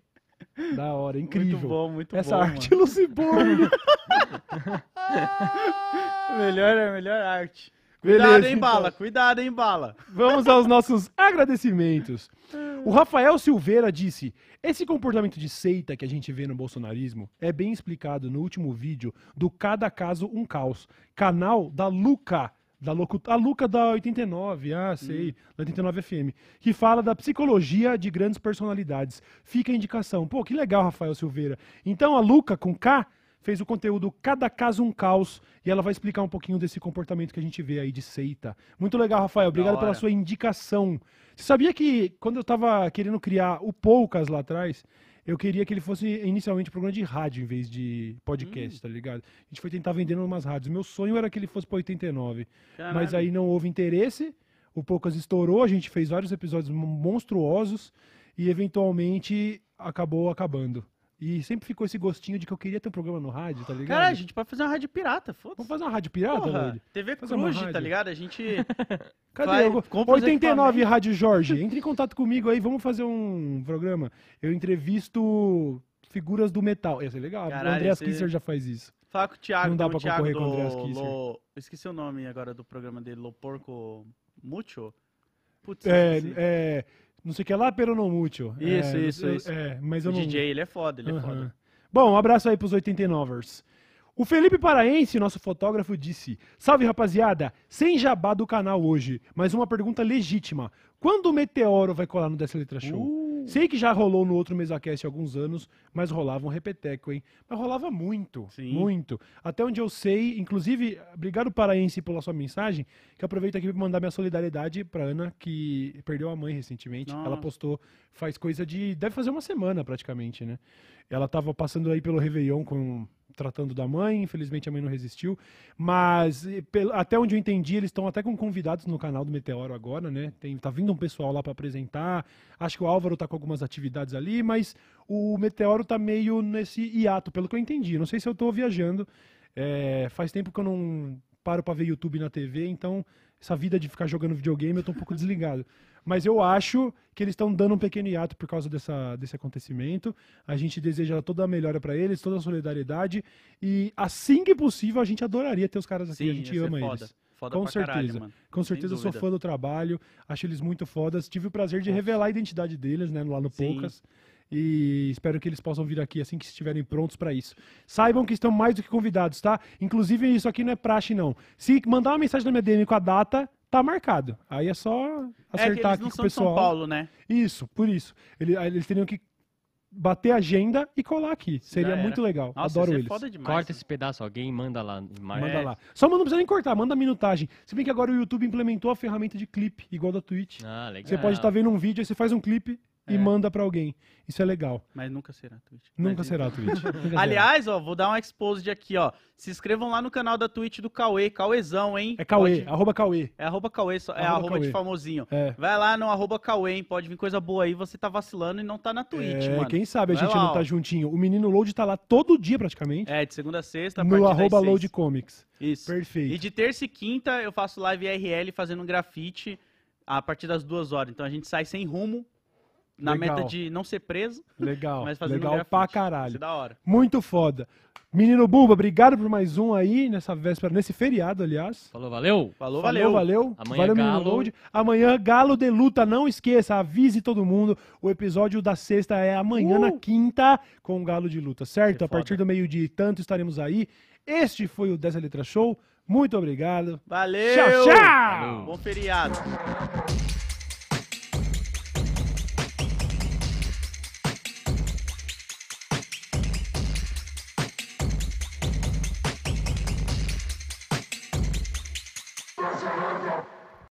Da hora, Muito incrível. bom, muito Essa bom. arte Luciborne. melhor é a melhor arte. Cuidado, Beleza, hein, então. bala. Cuidado, hein, bala. Vamos aos nossos agradecimentos. O Rafael Silveira disse: Esse comportamento de seita que a gente vê no bolsonarismo é bem explicado no último vídeo do Cada Caso Um Caos, canal da Luca. Da locu... A Luca da 89, ah, sei, da 89 FM, que fala da psicologia de grandes personalidades. Fica a indicação. Pô, que legal, Rafael Silveira. Então a Luca, com K, fez o conteúdo Cada Caso Um Caos e ela vai explicar um pouquinho desse comportamento que a gente vê aí de seita. Muito legal, Rafael. Obrigado pela sua indicação. Você sabia que quando eu tava querendo criar o Poucas lá atrás, eu queria que ele fosse inicialmente um programa de rádio em vez de podcast, tá ligado? A gente foi tentar vendendo umas rádios. Meu sonho era que ele fosse pra 89. Mas Caralho. aí não houve interesse. O Poucas estourou, a gente fez vários episódios mon- monstruosos e eventualmente acabou acabando. E sempre ficou esse gostinho de que eu queria ter um programa no rádio, tá ligado? Cara, a gente pode fazer uma rádio pirata, foda-se. Vamos fazer uma rádio pirata, Porra, Lloyd? TV Fazer Cruz, tá ligado? A gente. Cadê? Vai, Eu- compra os 89 equipamentos. Rádio Jorge, entre em contato comigo aí, vamos fazer um programa. Eu entrevisto figuras do metal. Ia ser legal. Caralho, o Andreas esse- Kisser já faz isso. Fala com o Thiago, Não dá pra o Thiago concorrer do com o Andreas Kisser. Lo... Esqueci o nome agora do programa dele, Lo Porco Mucho. Putz, É, é, não sei o que lá, pero não mútil. Isso, é, isso, eu- isso. É, mas o eu não... DJ, ele é foda, ele é Aham. foda. Bom, um abraço aí pros 89ers. O Felipe Paraense, nosso fotógrafo, disse: Salve rapaziada, sem jabá do canal hoje, mas uma pergunta legítima. Quando o Meteoro vai colar no Dessa Letra Show? Uh, Sei que já rolou no outro MesaCast há alguns anos, mas rolava um repeteco, hein? Mas rolava muito, Sim. muito. Até onde eu sei, inclusive, obrigado Paraense pela sua mensagem, que eu aproveito aqui para mandar minha solidariedade pra Ana, que perdeu a mãe recentemente. Ela Nossa. postou faz coisa de... deve fazer uma semana praticamente, né? Ela tava passando aí pelo Réveillon com tratando da mãe, infelizmente a mãe não resistiu, mas e, pelo- até onde eu entendi, eles estão até com convidados no canal do Meteoro agora, né? Tem, tá vindo um pessoal lá para apresentar, acho que o Álvaro tá com algumas atividades ali, mas o Meteoro tá meio nesse hiato, pelo que eu entendi, não sei se eu tô viajando, é, faz tempo que eu não paro para ver YouTube na TV, então essa vida de ficar jogando videogame eu tô um pouco desligado. Mas eu acho que eles estão dando um pequeno hiato por causa dessa, desse acontecimento. A gente deseja toda a melhora para eles, toda a solidariedade. E assim que possível, a gente adoraria ter os caras aqui. sim, a gente ama foda. eles. Foda Com caralho, certeza. mano. Com certeza eu sou fã do trabalho, acho eles muito fodas. Tive o prazer de Nossa. revelar a identidade deles, né, lá no Sim. Poucas. E espero que eles possam vir aqui assim que estiverem prontos para isso. Saibam que estão mais do que convidados, tá? Inclusive, isso aqui não é praxe, não. Se mandar uma mensagem na minha DM com a data, tá marcado. Aí é só É que acertar eles não aqui com o de São pessoal. Paulo, né? Isso, por isso. Ele- eles teriam que bater a agenda e colar aqui. Seria muito legal. Nossa, Adoro isso é eles. foda demais. Corta né? esse pedaço, alguém manda lá. e marca. Manda É. lá. Só não precisa nem cortar, manda a minutagem. Se bem que agora o YouTube implementou a ferramenta de clipe, igual da Twitch. Ah, legal. Você pode estar vendo um vídeo, aí você faz um clipe e É. manda pra alguém. Isso é legal. Mas nunca será Twitch. Nunca Mas, será Twitch. Nunca será. Aliás, ó, vou dar um exposed aqui, ó. Se inscrevam lá no canal da Twitch do Cauê, Cauêzão, hein? É Cauê, Pode- arroba Cauê. É arroba Cauê, só- é Arroba arroba de famosinho. É. Vai lá no arroba Cauê, hein? Pode vir coisa boa aí, você tá vacilando e não tá na Twitch, é, mano. quem sabe a Vai gente lá, não tá ó. juntinho. O menino Load tá lá todo dia praticamente. É, de segunda a sexta, a no arroba. Load Comics. Isso. Perfeito. E de terça e quinta eu faço live IRL fazendo um grafite a partir das duas horas. Então a gente sai sem rumo, na Legal. meta de não ser preso, Legal. mas fazendo Legal grafite. pra Isso caralho. é da hora. Muito foda. Menino Buba, obrigado por mais um aí nessa véspera, nesse feriado, aliás. Falou, valeu. Falou, Falou, valeu. valeu. Amanhã valeu, menino Galo. Load. Amanhã, Galo de Luta, não esqueça, avise todo mundo. O episódio da sexta é amanhã Uh! na quinta com o Galo de Luta, certo? A partir do meio-dia e tanto estaremos aí. Este foi o Dessa Letra Show. Muito obrigado. Valeu! Tchau, tchau! Bom feriado.